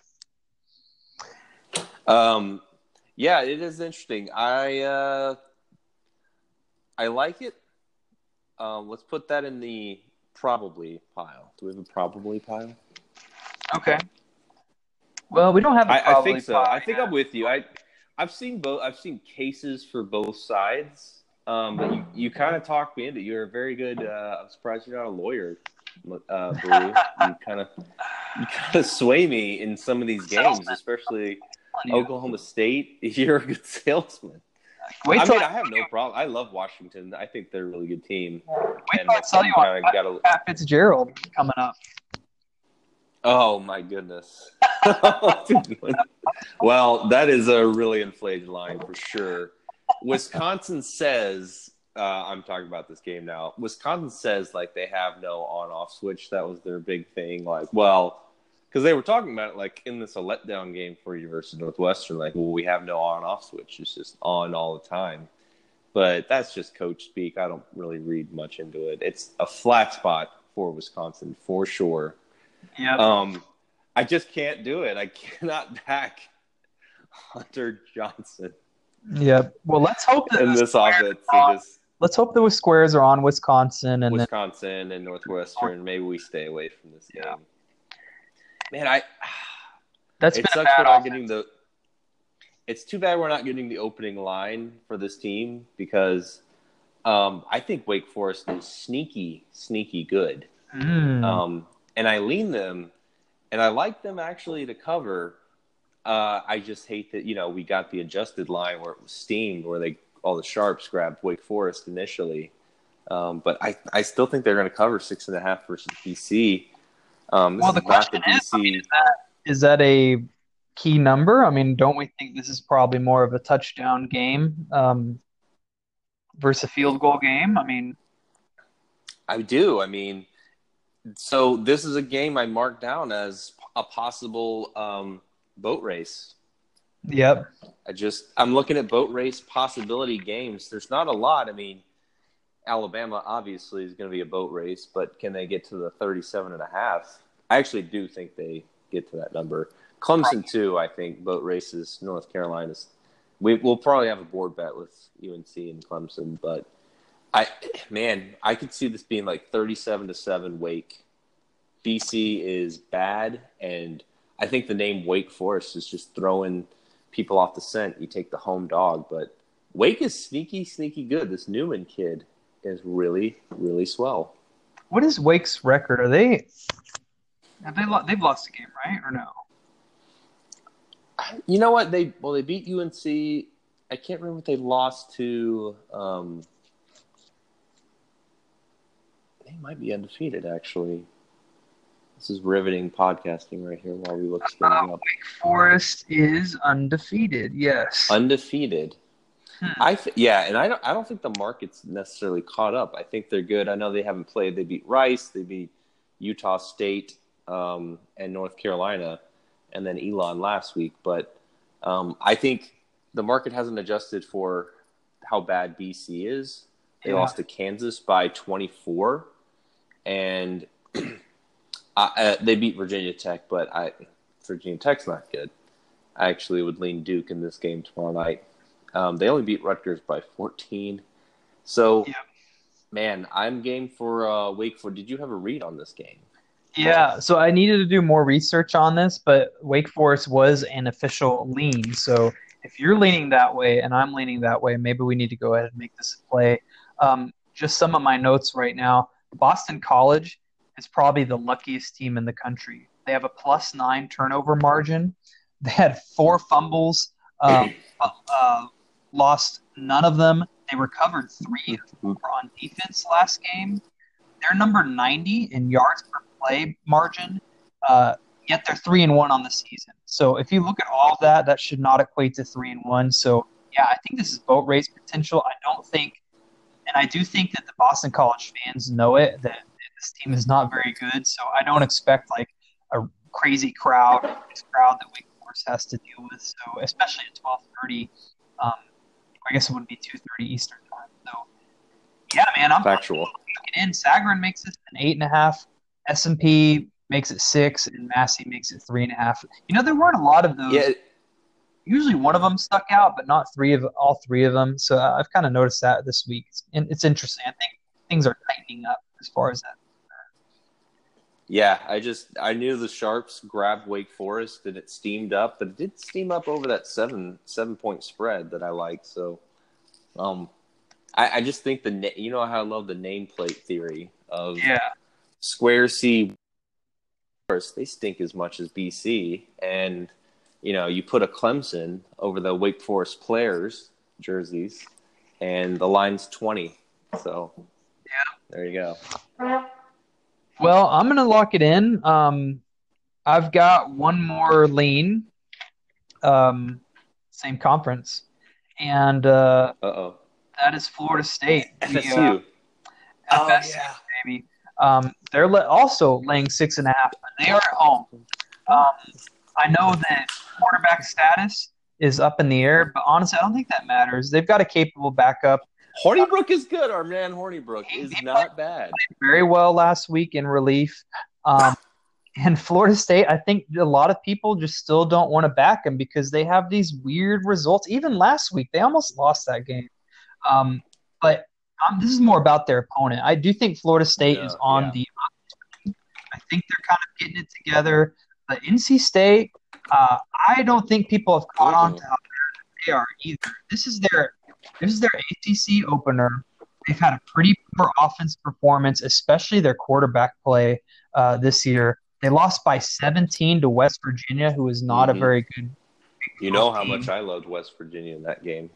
Um, yeah, it is interesting. I uh, I like it. Um, let's put that in the probably pile. Do we have a probably pile? Okay. Well, we don't have. a I, think so. pie I think. I'm with you. I I've seen both. I've seen cases for both sides. Um, but you, you kind of talked me into. You're a very good. Uh, I'm surprised you're not a lawyer, uh, Blue. you kind of you kind of sway me in some of these games, especially Oklahoma State. [LAUGHS] You're a good salesman. Wait I mean, I have no problem. I love Washington. I think they're a really good team. Wait And till I tell you got a- Pat Fitzgerald coming up. Oh my goodness. [LAUGHS] well, that is a really inflated line for sure. Wisconsin says, uh, I'm talking about this game now. Wisconsin says like they have no on-off switch. That was their big thing. Like, well, because they were talking about it like in this a letdown game for you versus Northwestern. Like, well, we have no on-off switch. It's just on all the time. But that's just coach speak. I don't really read much into it. It's a flat spot for Wisconsin for sure. Yeah. Um, I just can't do it. I [LAUGHS] cannot back Hunter Johnson Yeah. Well, let's hope that in this squares offense. are on- It just let's hope the squares are on Wisconsin and then Wisconsin and Northwestern. Maybe we stay away from this game. Yeah. Man, I [SIGHS] that's it sucks bad we're not offense. getting the. It's too bad we're not getting the opening line for this team because um, I think Wake Forest is sneaky, sneaky good. Mm. Um, and I lean them, and I like them actually to cover. Uh, I just hate that you know we got the adjusted line where it was steamed, where they all the sharps grabbed Wake Forest initially. Um, but I, I still think they're going to cover six and a half versus BC. Um, well, the question the is, I mean, is that is that a key number? I mean, don't we think this is probably more of a touchdown game um, versus a field goal game? I mean, I do. I mean, so this is a game I marked down as a possible um, boat race. yep. I just I'm looking at boat race possibility games. There's not a lot. I mean, Alabama obviously is going to be a boat race, but can they get to the 37 and a half? I actually do think they get to that number. Clemson too, I think boat races North Carolina's we will probably have a board bet with UNC and Clemson, but I man, I could see this being like 37 to 7 Wake. BC is bad and I think the name Wake Forest is just throwing people off the scent. You take the home dog, but Wake is sneaky, sneaky good. This Newman kid is really, really swell. What is Wake's record? Are they have they lo- they've lost a game, right? Or no? You know what? They well, they beat UNC. I can't remember what they lost to. Um, they might be undefeated, actually. This is riveting podcasting right here while we look things Uh, up. Wake Forest is undefeated. Yes. Undefeated. Hmm. I th- yeah, and I don't I don't think the market's necessarily caught up. I think they're good. I know they haven't played. They beat Rice. They beat Utah State um, and North Carolina, and then Elon last week. But um, I think the market hasn't adjusted for how bad BC is. They Yeah. lost to Kansas by 24, and [CLEARS THROAT] uh, uh, they beat Virginia Tech. But I Virginia Tech's not good. I actually would lean Duke in this game tomorrow night. Um, they only beat Rutgers by 14. So, Yeah. man, I'm game for uh, Wake Forest. Did you have a read on this game? Yeah, so I needed to do more research on this, but Wake Forest was an official lean. So if you're leaning that way and I'm leaning that way, maybe we need to go ahead and make this a play. Um, just some of my notes right now. Boston College is probably the luckiest team in the country. They have a plus nine turnover margin. They had four fumbles, um, [LAUGHS] uh, lost none of them. They recovered three on defense last game. They're number 90 in yards per play margin, uh, yet they're three and one on the season. So if you look at all of that, that should not equate to three and one. So yeah, I think this is boat race potential. I don't think, and I do think that the Boston College fans know it that this team is not very good. So I don't expect like a crazy crowd, this crowd that Wake Forest has to deal with. So especially at 12:30, um, I guess it would be 2:30 Eastern time. So yeah, man, I'm Factual. looking in. Sagarin makes it an eight and a half. S and P makes it six, and Massey makes it three and a half. You know, there weren't a lot of those. Yeah, Usually, one of them stuck out, but not three of all three of them. So I've kind of noticed that this week, and it's interesting. I think things are tightening up as far as that. Yeah. I just I knew the Sharps grabbed Wake Forest and it steamed up, but it did steam up over that seven seven point spread that I like. So, um, I, I just think the na- you know how I love the nameplate theory of Yeah, Square C. First, they stink as much as BC, and you know you put a Clemson over the Wake Forest players jerseys, and the line's twenty. So Yeah. there you go. Well, I'm gonna lock it in. Um, I've got one more lean. Um, same conference, and uh oh. that is Florida State. The, uh, FSU. Oh, FSU, yeah. baby. Um, they're le- also laying six and a half, but they are at home. Um, I know that quarterback status is up in the air, but honestly, I don't think that matters. They've got a capable backup. Hornibrook is good. Our man Hornibrook is not bad. very well last week in relief. Um, and Florida State, I think a lot of people just still don't want to back them because they have these weird results. Even last week, they almost lost that game. Um, but um, this is more about their opponent. I do think Florida State Yeah, is on yeah. the. I think they're kind of getting it together. But NC State, uh, I don't think people have caught on to how they are either. This is their this is their ACC opener. They've had a pretty poor offense performance, especially their quarterback play uh, this year. They lost by 17 to West Virginia, who is not a Mhm. very good. You know how much I loved West Virginia in that game.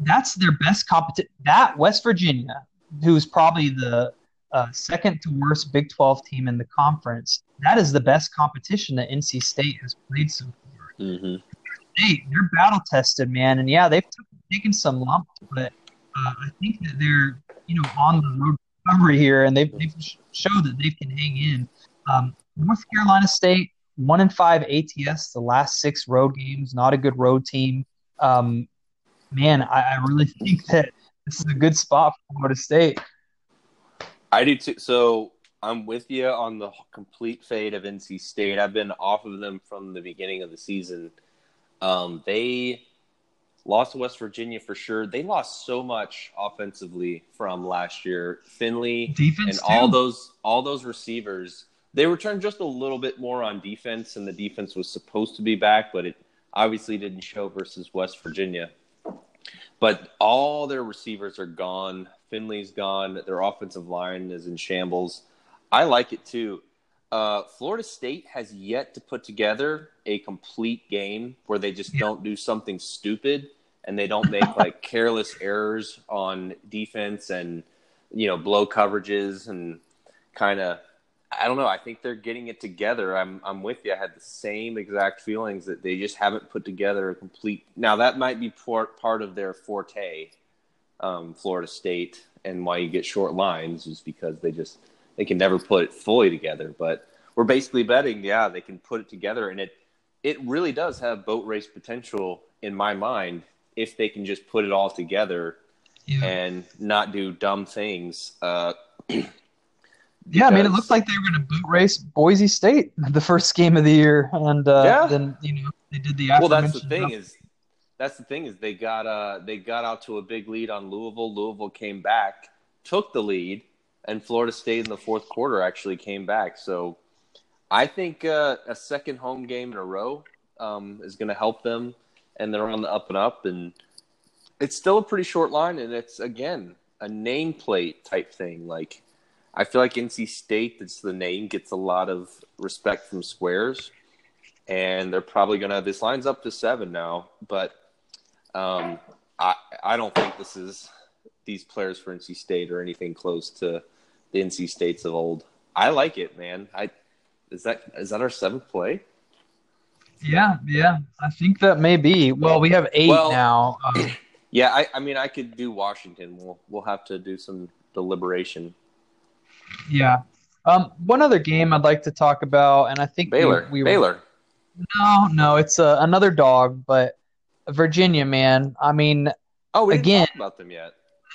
That's their best competition. That West Virginia, who's probably the uh, second to worst Big 12 team in the conference, that is the best competition that NC State has played so far. Mm-hmm. State, they're battle tested, man, and yeah, they've t- taken some lumps, but uh, I think that they're you know on the road recovery here, and they've, they've that they can hang in. Um, North Carolina State, one and five ATS, the last six road games, not a good road team. Um, man, I, I really think that this is a good spot for Florida State. I do too. So I'm with you on the complete fade of NC State. I've been off of them from the beginning of the season. Um, they lost to West Virginia for sure. They lost so much offensively from last year. Finley Defense and all those all those receivers. They returned just a little bit more on defense, and the defense was supposed to be back, but it obviously didn't show versus West Virginia. But all their receivers are gone. Finley's gone. Their offensive line is in shambles. I like it too. Uh, Florida State has yet to put together a complete game where they just Yeah. don't do something stupid and they don't make like [LAUGHS] careless errors on defense and you know blow coverages and kind of I don't know. I think they're getting it together. I'm I'm with you. I had the same exact feelings that they just haven't put together a complete. Now that might be part part of their forte, um, Florida State, and why you get short lines is because they just they can never put it fully together. But we're basically betting, yeah, they can put it together, and it it really does have boat race potential in my mind if they can just put it all together Yeah. and not do dumb things. Uh, [CLEARS THROAT] Yeah, I mean, it looked like they were going to boot race Boise State [LAUGHS] the first game of the year, and uh, Yeah. then you know they did the well that's the thing is that's the thing is they got uh they got out to a big lead on Louisville. Louisville came back, took the lead, and Florida State in the fourth quarter actually came back. So I think uh, a second home game in a row um, is going to help them, and they're on the up and up. And it's still a pretty short line, and it's again a nameplate type thing. Like I feel like NC State, that's the name, gets a lot of respect from squares and they're probably going to this lines up to seven now but um, I, I don't think this is these players for nc state or anything close to the nc states of old i like it man i is that is that our seventh play Yeah, yeah, I think that may be. Well, we have eight Well- now. Um, [CLEARS THROAT] yeah i, I mean i could do washington we'll we'll have to do some deliberation yeah. Um, one other game I'd like to talk about, and I think we- baylor we, baylor No, no, it's uh, another dog, but Virginia, man. I mean, oh we Again- talk about them yet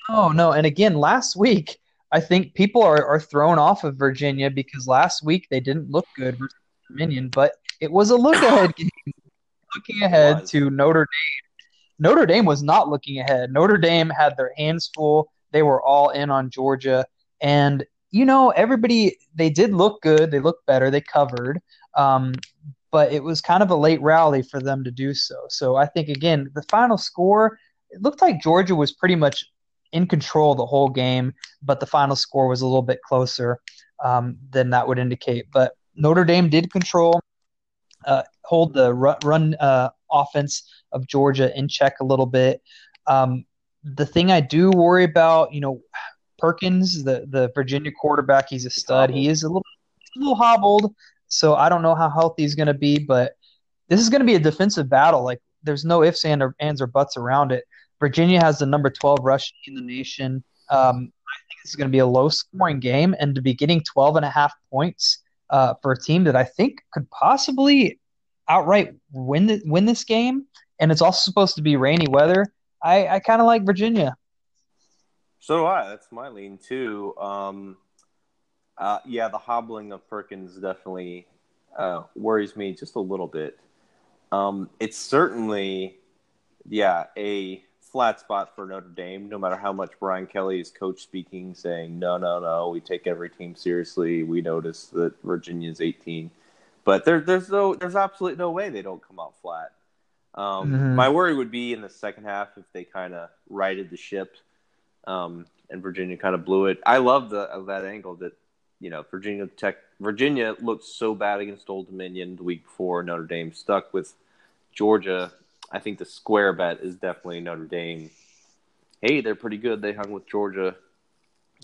Oh no! And again, last week I think people are, are thrown off of Virginia because last week they didn't look good versus Dominion, but it was a look [COUGHS] ahead game. Looking ahead to Notre Dame. Notre Dame was not looking ahead. Notre Dame had their hands full. They were all in on Georgia, and you know everybody. They did look good. They looked better. They covered, um, but it was kind of a late rally for them to do so. So I think again, the final score. It looked like Georgia was pretty much in control the whole game, but the final score was a little bit closer um, than that would indicate. But Notre Dame did control, uh, hold the run, uh, offense of Georgia in check a little bit. Um, the thing I do worry about, you know, Perkins, the the Virginia quarterback, he's a stud. He is a little a little hobbled. so I don't know how healthy he's going to be, but this is going to be a defensive battle. Like there's no ifs and or, ands or buts around it. Virginia has the number 12 rush in the nation. Um, I think it's going to be a low scoring game, and to be getting 12 and a half points uh, for a team that I think could possibly outright win the, win this game, and it's also supposed to be rainy weather. I, I kind of like Virginia. So do I. That's my lean too. Um, uh, yeah, the hobbling of Perkins definitely uh, worries me just a little bit. Um, it's certainly, yeah, a flat spot for Notre Dame. No matter how much Brian Kelly is coach speaking, saying no, no, no, we take every team seriously. We notice that Virginia's 18, but there, there's no, there's absolutely no way they don't come out flat. Um, mm-hmm. My worry would be in the second half if they kind of righted the ship, um, and Virginia kind of blew it. I love the that angle that you know, Virginia Tech, Virginia looked so bad against Old Dominion the week before. Notre Dame stuck with Georgia. I think the square bet is definitely Notre Dame. Hey, they're pretty good. They hung with Georgia.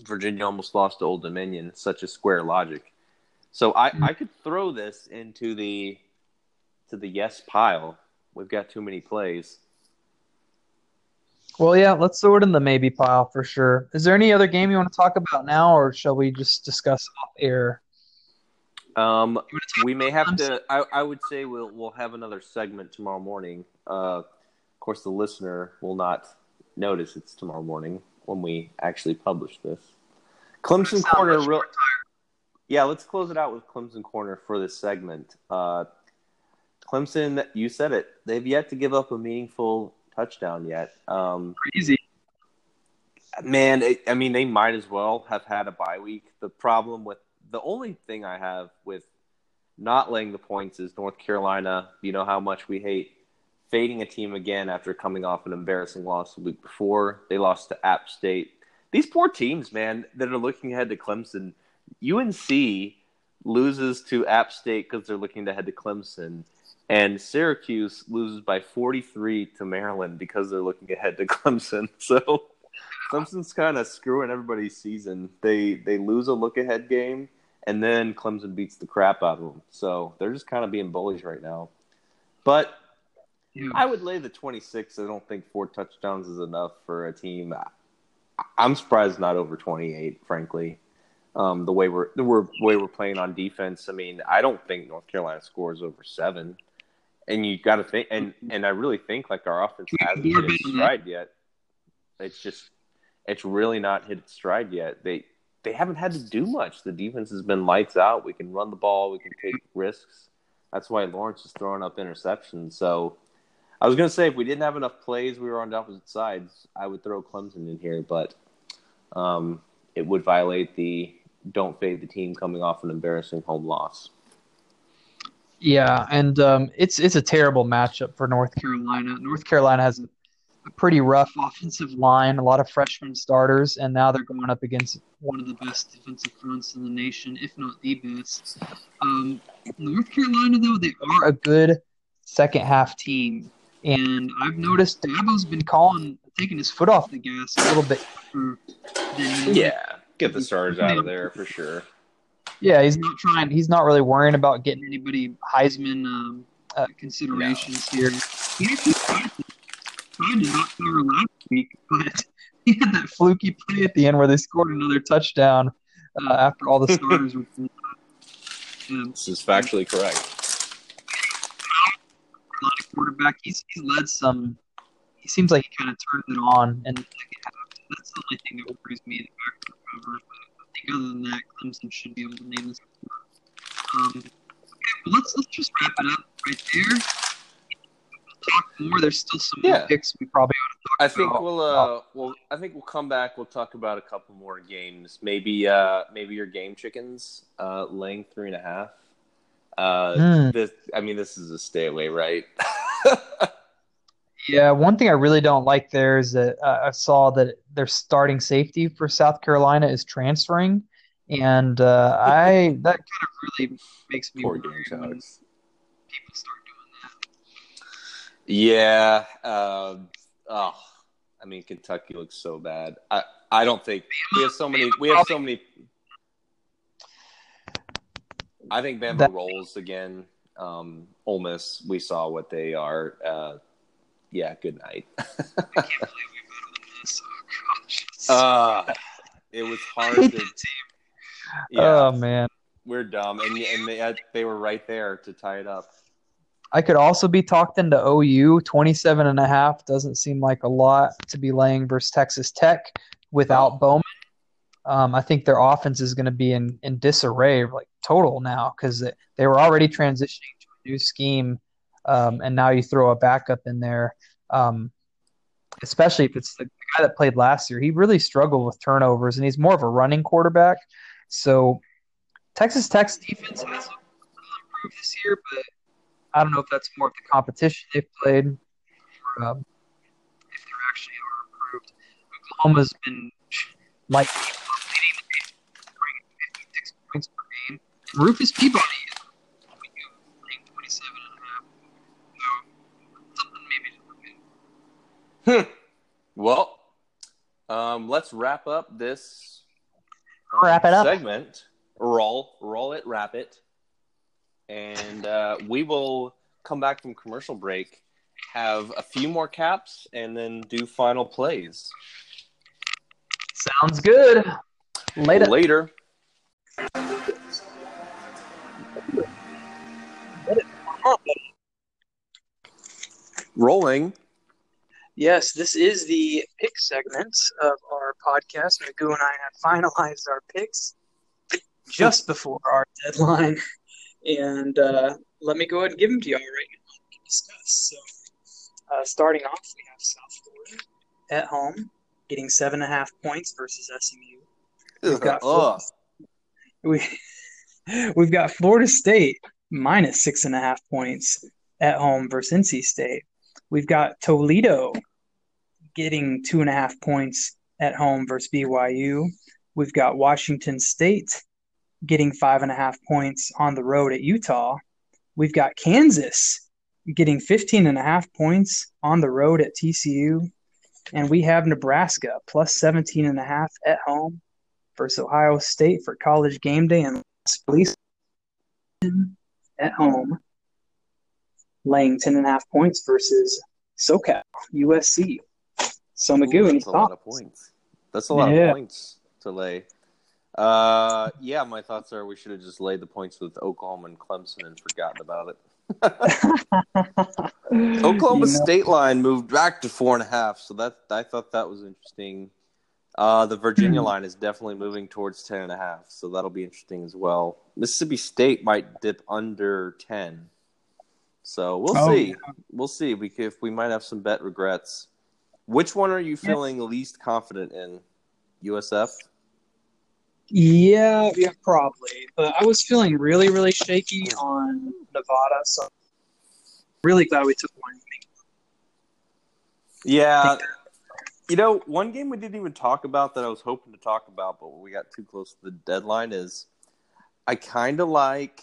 Virginia almost lost to Old Dominion. Such a square logic. So I, hmm. I could throw this into the to the yes pile. We've got too many plays. Well, yeah, let's throw it in the maybe pile for sure. Is there any other game you want to talk about now, or shall we just discuss off air? Um, we may have to. I, I, would say we'll we'll have another segment tomorrow morning. Uh, of course, the listener will not notice it's tomorrow morning when we actually publish this. Clemson Corner, real. Yeah, let's close it out with Clemson Corner for this segment. Uh, Clemson, you said it. They've yet to give up a meaningful touchdown yet. Um, Crazy. Man, it, I mean, they might as well have had a bye week. The problem with the only thing I have with not laying the points is North Carolina. You know how much we hate fading a team again after coming off an embarrassing loss the week before. They lost to App State. These poor teams, man, that are looking ahead to Clemson. UNC loses to App State because they're looking ahead to Clemson. And Syracuse loses by 43 to Maryland because they're looking ahead to [LAUGHS] Clemson. So Clemson's kind of screwing everybody's season. They they lose a look ahead game, and then Clemson beats the crap out of them. So they're just kind of being bullies right now. But yeah. I would lay the 26. I don't think four touchdowns is enough for a team. I'm surprised not over 28, frankly. Um, the way we're the way we're playing on defense. I mean, I don't think North Carolina scores over seven and you got to think, and and I really think like our offense hasn't hit its stride yet. It's just, it's really not hit its stride yet. They they haven't had to do much. The defense has been lights out. We can run the ball. We can take risks. That's why Lawrence is throwing up interceptions. So I was going to say if we didn't have enough plays, we were on the opposite sides. I would throw Clemson in here, but um, it would violate the don't fade the team coming off an embarrassing home loss. Yeah, and um, it's it's a terrible matchup for North Carolina. North Carolina has pretty rough offensive line, a lot of freshman starters, and now they're going up against one of the best defensive fronts in the nation, if not the best. Um, North Carolina, though, they are a good second half team, and I've noticed Dabo's been calling, taking his foot off the gas a little bit. yeah, get the stars out of there for sure. Yeah, he's not trying. He's not really worrying about getting anybody Heisman um, uh, considerations no. here. He actually to, tried not cover last week, but [LAUGHS] he had that fluky play at the end where they scored another touchdown uh, after all the starters were. [LAUGHS] Um, this is factually correct. Quarterback, he's, he's led some. He seems like he kind of turned it on, and that's the only thing that worries me. The back cover, but other than that, Clemson should be able to name this. Um, okay, well, let's let's just wrap it up right there. We'll talk more. There's still some yeah. picks we probably ought to talk I think about. we'll uh, well, I think we'll come back. We'll talk about a couple more games. Maybe uh, maybe your game chickens uh, laying three and a half. Uh, mm. this, I mean, this is a stay away, right? Yeah, one thing I really don't like there is that uh, I saw that their starting safety for South Carolina is transferring, and uh, I that kind of really makes me Poor worry when people start doing that. Yeah. Um, oh, I mean, Kentucky looks so bad. I I don't think we have so many. We have so many. I think Bama That- rolls again. Um, Ole Miss, we saw what they are. Uh, yeah, good night. uh, it was hard hate to. team. Yeah, Oh man. we're dumb, and and they they were right there to tie it up. I could also be talked into OU. 27 and a half doesn't seem like a lot to be laying versus Texas Tech without Oh. Bowman. Um, I think their offense is going to be in, in disarray, like total now, because they, they were already transitioning to a new scheme, um, and now you throw a backup in there, um, especially if it's the guy that played last year. He really struggled with turnovers, and he's more of a running quarterback. So Texas Tech's defense has improved this year, but I don't know if that's more of the competition they've played, or, um, if they're actually are improved. Oklahoma's been like leading the nation, scoring 56 points per game. Rufus Peabody is playing 27 and a half. So something maybe to look at. Well, um, let's wrap up this um, Wrap it up. segment. Roll, roll it, wrap it, and uh, we will come back from commercial break, have a few more caps, and then do final plays Sounds good. Later. later. Rolling. Yes, this is the pick segment of our podcast. Magoo and I have finalized our picks just before our deadline. And uh, let me go ahead and give them to y'all right now. We can discuss. So, uh, starting off, we have South Florida at home, getting seven and a half points versus SMU. We've got Ugh. We [LAUGHS] we've got Florida State minus six and a half points at home versus NC State. We've got Toledo getting two and a half points at home versus BYU. We've got Washington State getting five and a half points on the road at Utah. We've got Kansas getting 15 and a half points on the road at TCU. And we have Nebraska plus 17 and a half at home versus Ohio State for college game day and police at home, laying 10 and a half points versus SoCal, USC. So, Magoo, any that's a lot of points. That's a lot Yeah. of points to lay. Uh, yeah, my thoughts are we should have just laid the points with Oklahoma and Clemson and forgotten about it. [LAUGHS] Oklahoma You know, State line moved back to four and a half, so that I thought that was interesting. Uh, the Virginia Hmm. line is definitely moving towards ten and a half, so that'll be interesting as well. Mississippi State might dip under ten, so we'll Oh, see. We'll see. We if we might have some bet regrets. Which one are you feeling least confident in? USF. Yeah, yeah, probably. But I was feeling really, really shaky on Nevada, so really glad we took one. Yeah. You know, one game we didn't even talk about that I was hoping to talk about, but we got too close to the deadline is I kind of like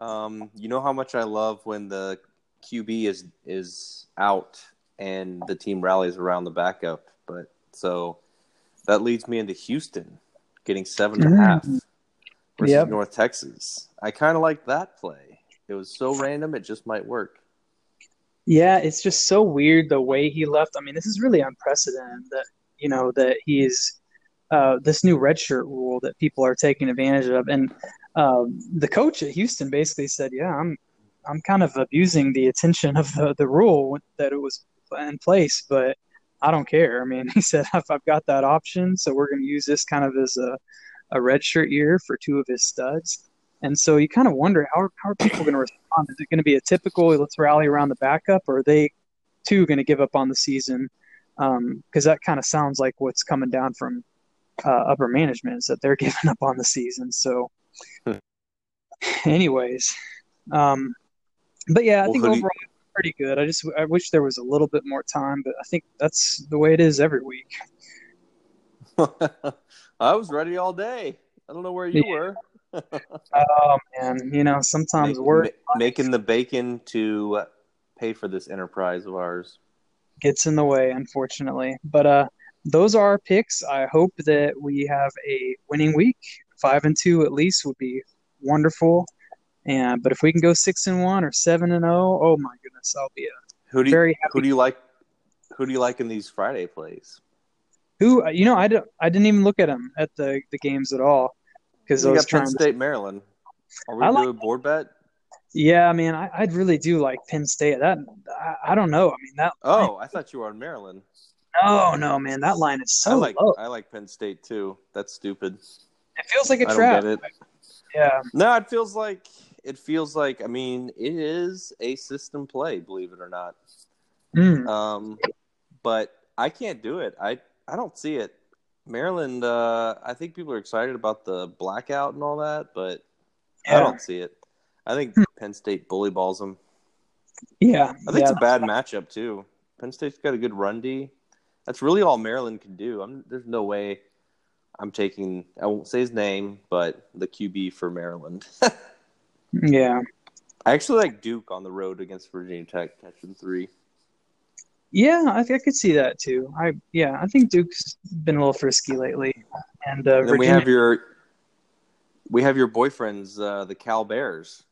um, you know how much I love when the QB is is out and the team rallies around the backup, but so that leads me into Houston getting seven and a half Mm. versus Yep. North Texas. I kind of like that play. It was so random, it just might work. Yeah, it's just so weird the way he left. I mean, this is really unprecedented that you know that he's uh, this new redshirt rule that people are taking advantage of, and um, the coach at Houston basically said, "Yeah, I'm I'm kind of abusing the attention of the the rule that it was in place, but I don't care." I mean, [LAUGHS] he said, "If I've got that option, so we're going to use this kind of as a a redshirt year for two of his studs." And so you kind of wonder how, how are people going to respond? Is it going to be a typical let's rally around the backup, or are they too going to give up on the season? Because that kind of sounds like what's coming down from uh, upper management is that they're [LAUGHS] giving up on the season. So, anyways, um, but yeah, I Well, think overall pretty good. I just I wish there was a little bit more time, but I think that's the way it is every week. [LAUGHS] I was ready all day. I don't know where you Yeah. were. [LAUGHS] Oh man, you know sometimes Make- work ma- making the bacon to pay for this enterprise of ours. gets in the way, unfortunately. But uh, those are our picks. I hope that we have a winning week. Five and two at least would be wonderful. And but if we can go six and one or seven and zero, oh my goodness, I'll be a Who do you, very happy. who do you like? Who do you like in these Friday plays? Who uh, you know, I don't. I didn't even look at them at the, the games at all because I was got trying. Penn To, State, Maryland. Are we I like- doing board bet? yeah, man, I, I really do like Penn State. That I, I don't know. I mean that. Oh, I thought you were on Maryland. no, no, man, that line is so I like low. I like Penn State too. That's stupid. It feels like a trap. get it. Yeah, No, it feels like it feels like. I mean, it is a system play, believe it or not. Mm. Um, but I can't do it. I I don't see it. Maryland. Uh, I think people are excited about the blackout and all that, but I don't see it. I think Penn State bully balls them. yeah. I think yeah. it's a bad matchup too. Penn State's got a good run D. That's really all Maryland can do. I'm, there's no way I'm taking. I won't say his name, but the QB for Maryland. [LAUGHS] Yeah. I actually like Duke on the road against Virginia Tech catching three. Yeah, I, I could see that too. I yeah, I think Duke's been a little frisky lately, and uh, And then we have your we have your boyfriends, uh, the Cal Bears,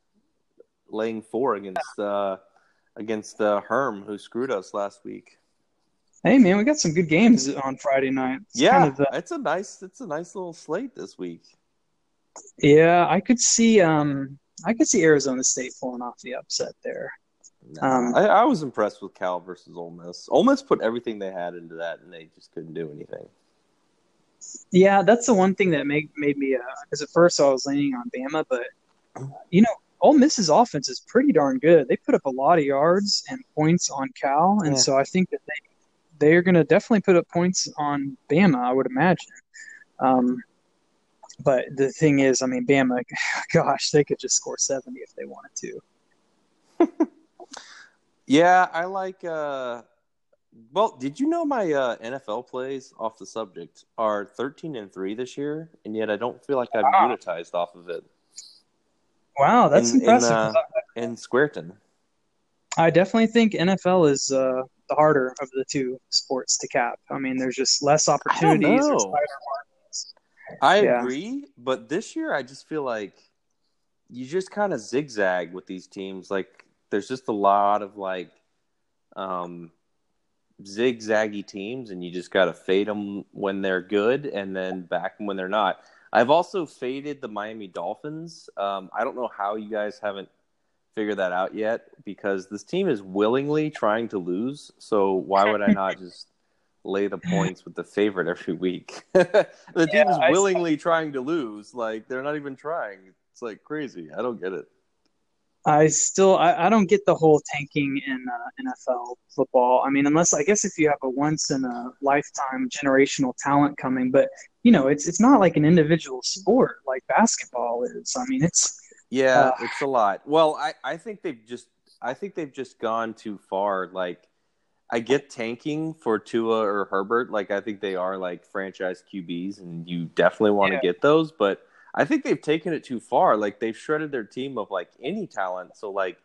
laying four against uh, against uh, Herm, who screwed us last week. hey man, we got some good games on Friday night. It's yeah, kind of, uh, it's a nice it's a nice little slate this week. yeah. I could see um, I could see Arizona State pulling off the upset there. Nah, Um, I, I was impressed with Cal versus Ole Miss. Ole Miss put everything they had into that, and they just couldn't do anything. Yeah, that's the one thing that made made me because at first I was leaning on Bama, but you know, Ole Miss's offense is pretty darn good. They put up a lot of yards and points on Cal, and Yeah. so I think that they they're going to definitely put up points on Bama. I would imagine. Um, but the thing is, I mean, Bama, [SIGHS] gosh, they could just score seventy if they wanted to. [LAUGHS] Yeah, I like. Uh, well, did you know my uh, NFL plays off the subject are thirteen and three this year, and yet I don't feel like I've Wow. unitized off of it Wow, that's In- in, impressive. uh, in Squareton. I definitely think NFL is uh, the harder of the two sports to cap. I mean, there's just less opportunities. there's know. tighter margins. I Yeah. agree, but this year I just feel like you just kind of zigzag with these teams. Like there's just a lot of like um, zigzaggy teams, and you just got to fade them when they're good, and then back them when they're not. I've also faded the Miami Dolphins. Um, I don't know how you guys haven't figured that out yet because this team is willingly trying to lose. So why would I not [LAUGHS] just lay the points with the favorite every week? [LAUGHS] the team Yeah, is I- willingly trying to lose. Like they're not even trying. It's like crazy. I don't get it. I still I, I don't get the whole tanking in uh, NFL football. I mean, unless I guess if you have a once in a lifetime generational talent coming, but you know, it's it's not like an individual sport like basketball is. I mean, it's Yeah, Uh, it's a lot. Well, I, I think they've just I think they've just gone too far. Like I get tanking for Tua or Herbert. Like I think they are like franchise QBs and you definitely want to Yeah. get those, but I think they've taken it too far. Like they've shredded their team of like any talent. So like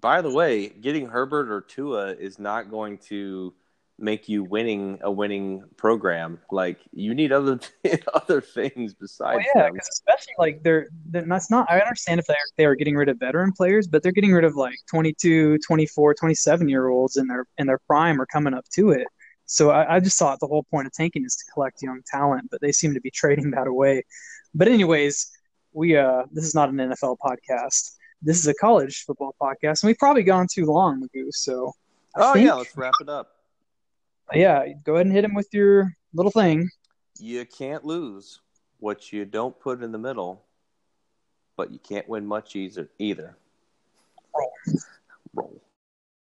by the way, getting Herbert or Tua is not going to make you winning a winning program. Like you need other [LAUGHS] other things besides well, yeah, because especially like they're, they're that's not. I understand if they are, they are getting rid of veteran players, but they're getting rid of like 22, 24, 27 year olds in their in their prime are coming up to it. So I, I just thought the whole point of tanking is to collect young talent, but they seem to be [LAUGHS] trading that away. But anyways, we uh this is not an NFL podcast. This is a college football podcast, and we've probably gone too long, Magoo. So I Oh think- yeah, let's wrap it up. Yeah, go ahead and hit him with your little thing. You can't lose what you don't put in the middle, but you can't win much either. Either. Roll. Roll.